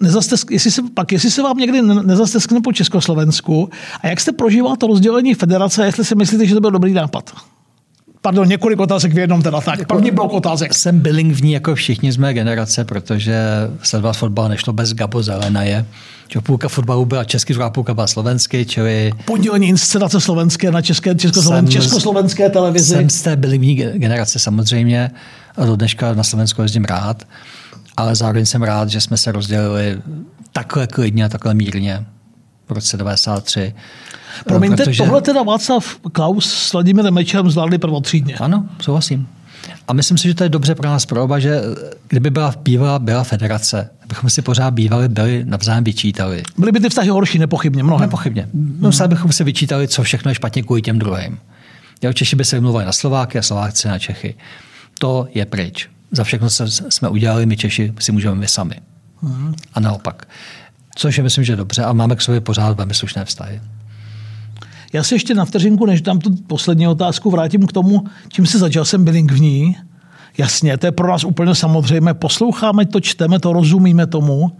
[SPEAKER 1] Nezastesk, jestli se, pak jestli se vám někdy ne- nezasteskne po Československu a jak jste prožíval to rozdělení federace, jestli si myslíte, že to byl dobrý nápad? Pardon, několik otázek v jednom teda. Tak, první blok otázek.
[SPEAKER 2] Jsem bilingvní jako všichni z mé generace, protože sledovat fotbal nešlo bez Gabo Zelenaje. Že půlka fotbalu byla český, druhá půlka byla slovenský, čili
[SPEAKER 1] Pondělní inscenace slovenské na české, českosloven,
[SPEAKER 2] Jsem-
[SPEAKER 1] československé televizi.
[SPEAKER 2] jsem z té bilingvní ge- generace samozřejmě a do dneška na Slovensku jezdím rád. ale zároveň jsem rád, že jsme se rozdělili takhle klidně a takhle mírně v roce 93.
[SPEAKER 1] Promiňte, protože... tohle teda Václav Klaus s Vladimirem Mečem zvládli prvotřídně.
[SPEAKER 2] Ano, souhlasím. A myslím si, že to je dobře pro nás pro oba, že kdyby byla bývala byla federace, bychom si pořád bývali, byli navzájem vyčítali.
[SPEAKER 1] Byly by ty vztahy horší, nepochybně, mnohem.
[SPEAKER 2] Nepochybně. No, hmm. bychom si vyčítali, co všechno je špatně kvůli těm druhým. Jo, Češi by se vymluvali na Slováky a Slováci na Čechy. To je pryč. Za všechno, co jsme udělali, my Češi si můžeme my sami. Hmm. A naopak. Což je myslím, že dobře a máme k sobě pořád velmi slušné vztahy.
[SPEAKER 1] Já se ještě na vteřinku, než dám tu poslední otázku, vrátím k tomu, čím se začal jsem bilingvní. Jasně, to je pro nás úplně samozřejmé. Posloucháme to, čteme to, rozumíme tomu.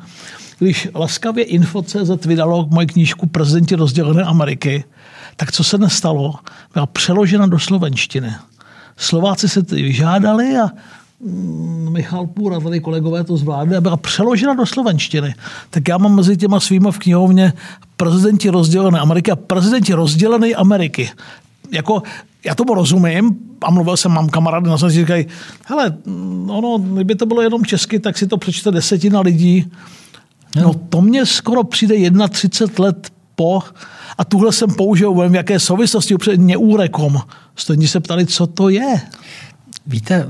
[SPEAKER 1] Když laskavě Info.cz vydalo moji knížku Prezidenti rozdělené Ameriky, tak co se nestalo? Byla přeložena do slovenštiny. Slováci se ty vyžádali a mm, Michal Půra, tady kolegové to zvládli a byla přeložena do slovenštiny. Tak já mám mezi těma svýma v knihovně prezidenti rozdělené Ameriky a prezidenti rozdělené Ameriky. Jako, já tomu rozumím a mluvil jsem, mám kamarády na že říkají, hele, ono, kdyby to bylo jenom česky, tak si to přečte desetina lidí. No to mě skoro přijde 31 let po a tuhle jsem použil v jaké souvislosti, před neúrekom. Stejně se ptali, co to je.
[SPEAKER 2] Víte,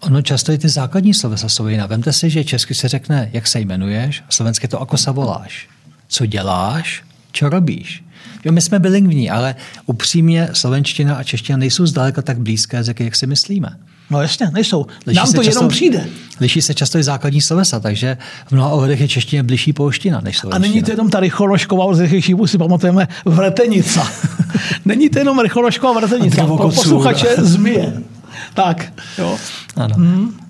[SPEAKER 2] ono často je ty základní slovesa jsou jiná. Vemte si, že česky se řekne, jak se jmenuješ, a slovensky to, ako sa voláš. Co děláš, co robíš. Jo, my jsme bilingvní, ale upřímně slovenština a čeština nejsou zdaleka tak blízké jazyky, jak si myslíme.
[SPEAKER 1] No jasně, nejsou. Liší Nám to často, jenom přijde.
[SPEAKER 2] Liší se často i základní slovesa, takže v mnoha ohledech je čeština blížší polština než slovenština.
[SPEAKER 1] A není to jenom ta rycholožková od Řechyšívu, si pamatujeme vretenica. není to jenom rycholožková vretenica. Posluchače zmije. Tak, jo. Ano. Hmm.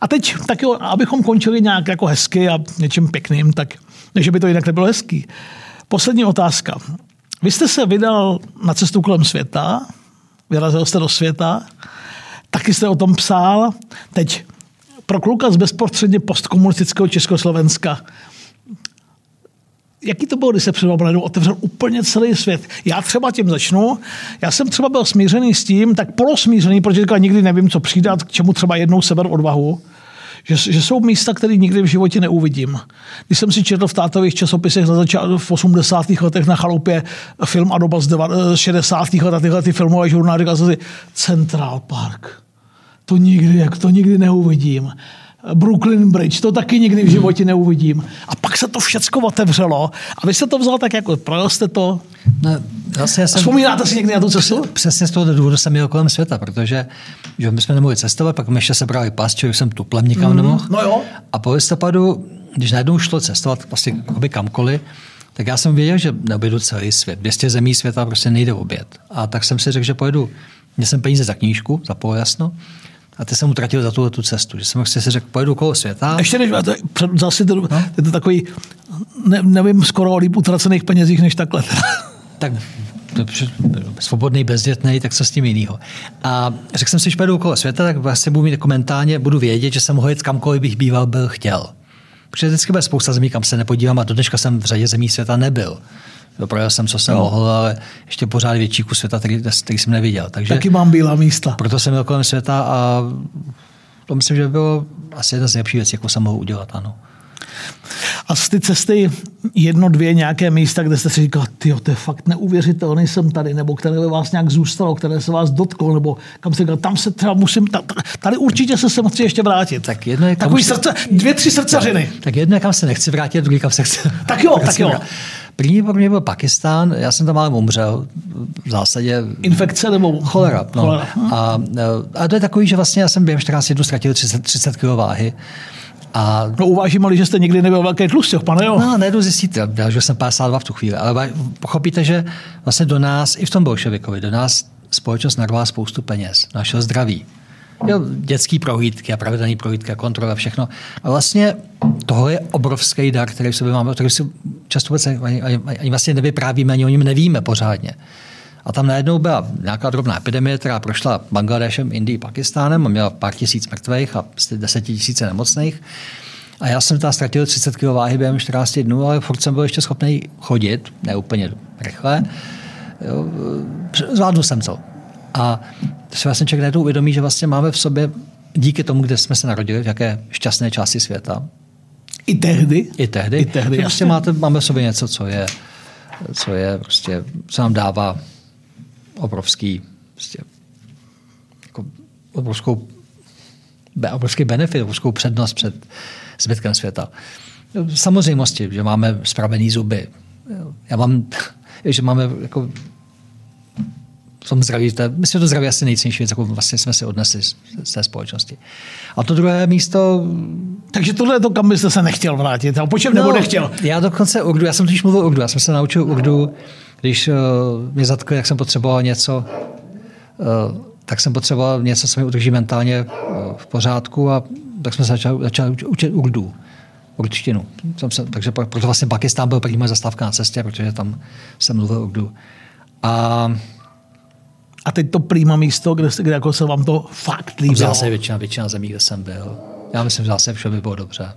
[SPEAKER 1] A teď, tak jo, abychom končili nějak jako hezky a něčím pěkným, tak než by to jinak nebylo hezký. Poslední otázka. Vy jste se vydal na cestu kolem světa, vyrazil jste do světa, taky jste o tom psal. Teď pro kluka z bezprostředně postkomunistického Československa. Jaký to bylo, když se před najednou otevřel úplně celý svět? Já třeba tím začnu. Já jsem třeba byl smířený s tím, tak polosmířený, protože nikdy nevím, co přidat, k čemu třeba jednou seber odvahu že, že jsou místa, které nikdy v životě neuvidím. Když jsem si četl v tátových časopisech na začátku v 80. letech na chalupě film a doba z 60. let a tyhle ty filmové žurnály, říkal jsem si Central Park. To nikdy, jak to nikdy neuvidím. Brooklyn Bridge, to taky nikdy v životě neuvidím. A pak se to všecko otevřelo a vy jste to vzal tak jako, projel jste to. No, zase já jsem, Vzpomínáte si někdy na tu cestu?
[SPEAKER 2] Přesně z toho důvodu jsem jel kolem světa, protože že my jsme nemohli cestovat, pak my ještě sebrali pas, čili jsem tuplem nikam mm, nemohl.
[SPEAKER 1] No jo.
[SPEAKER 2] A po listopadu, když najednou šlo cestovat vlastně kamkoliv, tak já jsem věděl, že neobjedu celý svět. 200 zemí světa prostě nejde oběd. A tak jsem si řekl, že pojedu. Měl jsem peníze za knížku, za jasno, a ty jsem utratil za tuhle tu cestu, že jsem si řekl, pojedu kolo světa.
[SPEAKER 1] Ještě než zase to, no? je to takový, ne, nevím skoro o líp utracených penězích než takhle.
[SPEAKER 2] tak svobodný, bezdětný, tak co s tím jinýho. A řekl jsem si, že pojedu okolo světa, tak vlastně budu mít jako mentálně, budu vědět, že jsem mohl jít kamkoliv bych býval byl chtěl. Protože vždycky bude spousta zemí, kam se nepodívám a do dneška jsem v řadě zemí světa nebyl. Projel jsem, co jsem no. mohl, ale ještě pořád větší kus světa, který, který jsem neviděl. Takže
[SPEAKER 1] Taky mám bílá místa.
[SPEAKER 2] Proto jsem byl kolem světa a to myslím, že bylo asi jedna z nejlepších věcí, jakou jsem mohl udělat, ano.
[SPEAKER 1] A z ty cesty jedno, dvě nějaké místa, kde jste si říkal, ty to je fakt neuvěřitelný, jsem tady, nebo které by vás nějak zůstalo, které se vás dotklo, nebo kam se říkal, tam se třeba musím, tady určitě se sem chci ještě vrátit.
[SPEAKER 2] Tak jedno je,
[SPEAKER 1] Takový se, srdce, dvě, tři srdcařiny.
[SPEAKER 2] Tak, tak jedno je, kam se nechci vrátit, druhý, kam se chci.
[SPEAKER 1] Tak jo, tak jo.
[SPEAKER 2] První pro mě byl Pakistán, já jsem tam málem umřel, v zásadě...
[SPEAKER 1] Infekce nebo?
[SPEAKER 2] Cholera. No. cholera. A, a to je takový, že vlastně já jsem během 14 dnů ztratil 30, 30 kg váhy.
[SPEAKER 1] A... No uvážím, ale že jste nikdy nebyl velký tlustěch, pane jo?
[SPEAKER 2] No, nejdu zjistit, já že jsem 52 v tu chvíli, ale pochopíte, že vlastně do nás, i v tom bolševikovi, do nás společnost narvala spoustu peněz, našeho zdraví. Jo, dětský prohlídky a pravidelné prohlídky a kontrola, všechno. A vlastně tohle je obrovský dar, který v sobě máme, který si často vůbec ani, ani, ani vlastně nevyprávíme, ani o něm nevíme pořádně. A tam najednou byla nějaká drobná epidemie, která prošla Bangladešem, Indií, Pakistánem a měla pár tisíc mrtvých a desetitisíce nemocných. A já jsem tam ztratil 30 kg váhy během 14 dnů, ale furt jsem byl ještě schopný chodit, ne úplně rychle. Zvládnu jsem to. A si vlastně člověk najednou uvědomí, že vlastně máme v sobě díky tomu, kde jsme se narodili, v jaké šťastné části světa.
[SPEAKER 1] I tehdy?
[SPEAKER 2] I tehdy.
[SPEAKER 1] I tehdy
[SPEAKER 2] prostě máte, máme v sobě něco, co je, co je prostě, co nám dává obrovský, prostě, jako obrovskou, obrovský benefit, obrovskou přednost před zbytkem světa. Samozřejmosti, že máme spravený zuby. Já mám, že máme jako v tom zdraví, to, myslím, že to zdraví asi nejcennější věc, jako vlastně jsme si odnesli z, z té společnosti. A to druhé místo...
[SPEAKER 1] Takže tohle je to, kam byste se nechtěl vrátit. A po čem no, nebo nechtěl?
[SPEAKER 2] Já dokonce urdu, já jsem totiž mluvil urdu, já jsem se naučil urdu, když uh, mě zatkli, jak jsem potřeboval něco, uh, tak jsem potřeboval něco, co mi udrží mentálně uh, v pořádku a tak jsme začali, začali učit urdu určitinu. Jsem se, takže proto vlastně Pakistán byl první moje zastávka na cestě, protože tam jsem mluvil urdu. A
[SPEAKER 1] a teď to prýma místo, kde, kde jako se vám to fakt líbilo.
[SPEAKER 2] Zase většina, většina zemí, kde jsem byl. Já myslím, že zase vše by bylo dobře.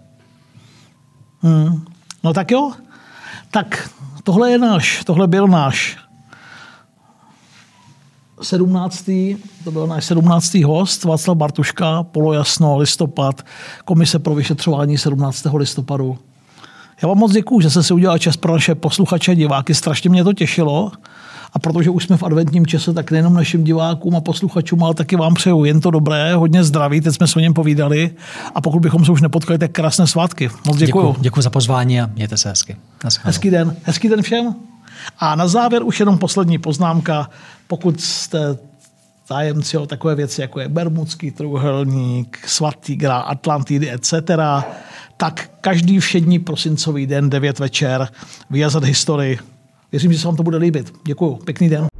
[SPEAKER 1] Hmm. No tak jo. Tak tohle je náš, tohle byl náš 17. to byl náš 17. host, Václav Bartuška, Polojasno, listopad, komise pro vyšetřování 17. listopadu. Já vám moc děkuju, že jste si udělal čas pro naše posluchače, diváky, strašně mě to těšilo. A protože už jsme v adventním čase, tak nejenom našim divákům a posluchačům, ale taky vám přeju jen to dobré, hodně zdraví, teď jsme se o něm povídali. A pokud bychom se už nepotkali, tak krásné svátky. Moc děkuji.
[SPEAKER 2] Děkuji za pozvání a mějte se hezky.
[SPEAKER 1] Hezký den. Hezký den všem. A na závěr už jenom poslední poznámka. Pokud jste zájemci o takové věci, jako je Bermudský trůhelník, Svatý Gra, Atlantidy, etc., tak každý všední prosincový den, 9 večer, vyjazat historii Věřím, že se vám to bude líbit. Děkuji. Pěkný den.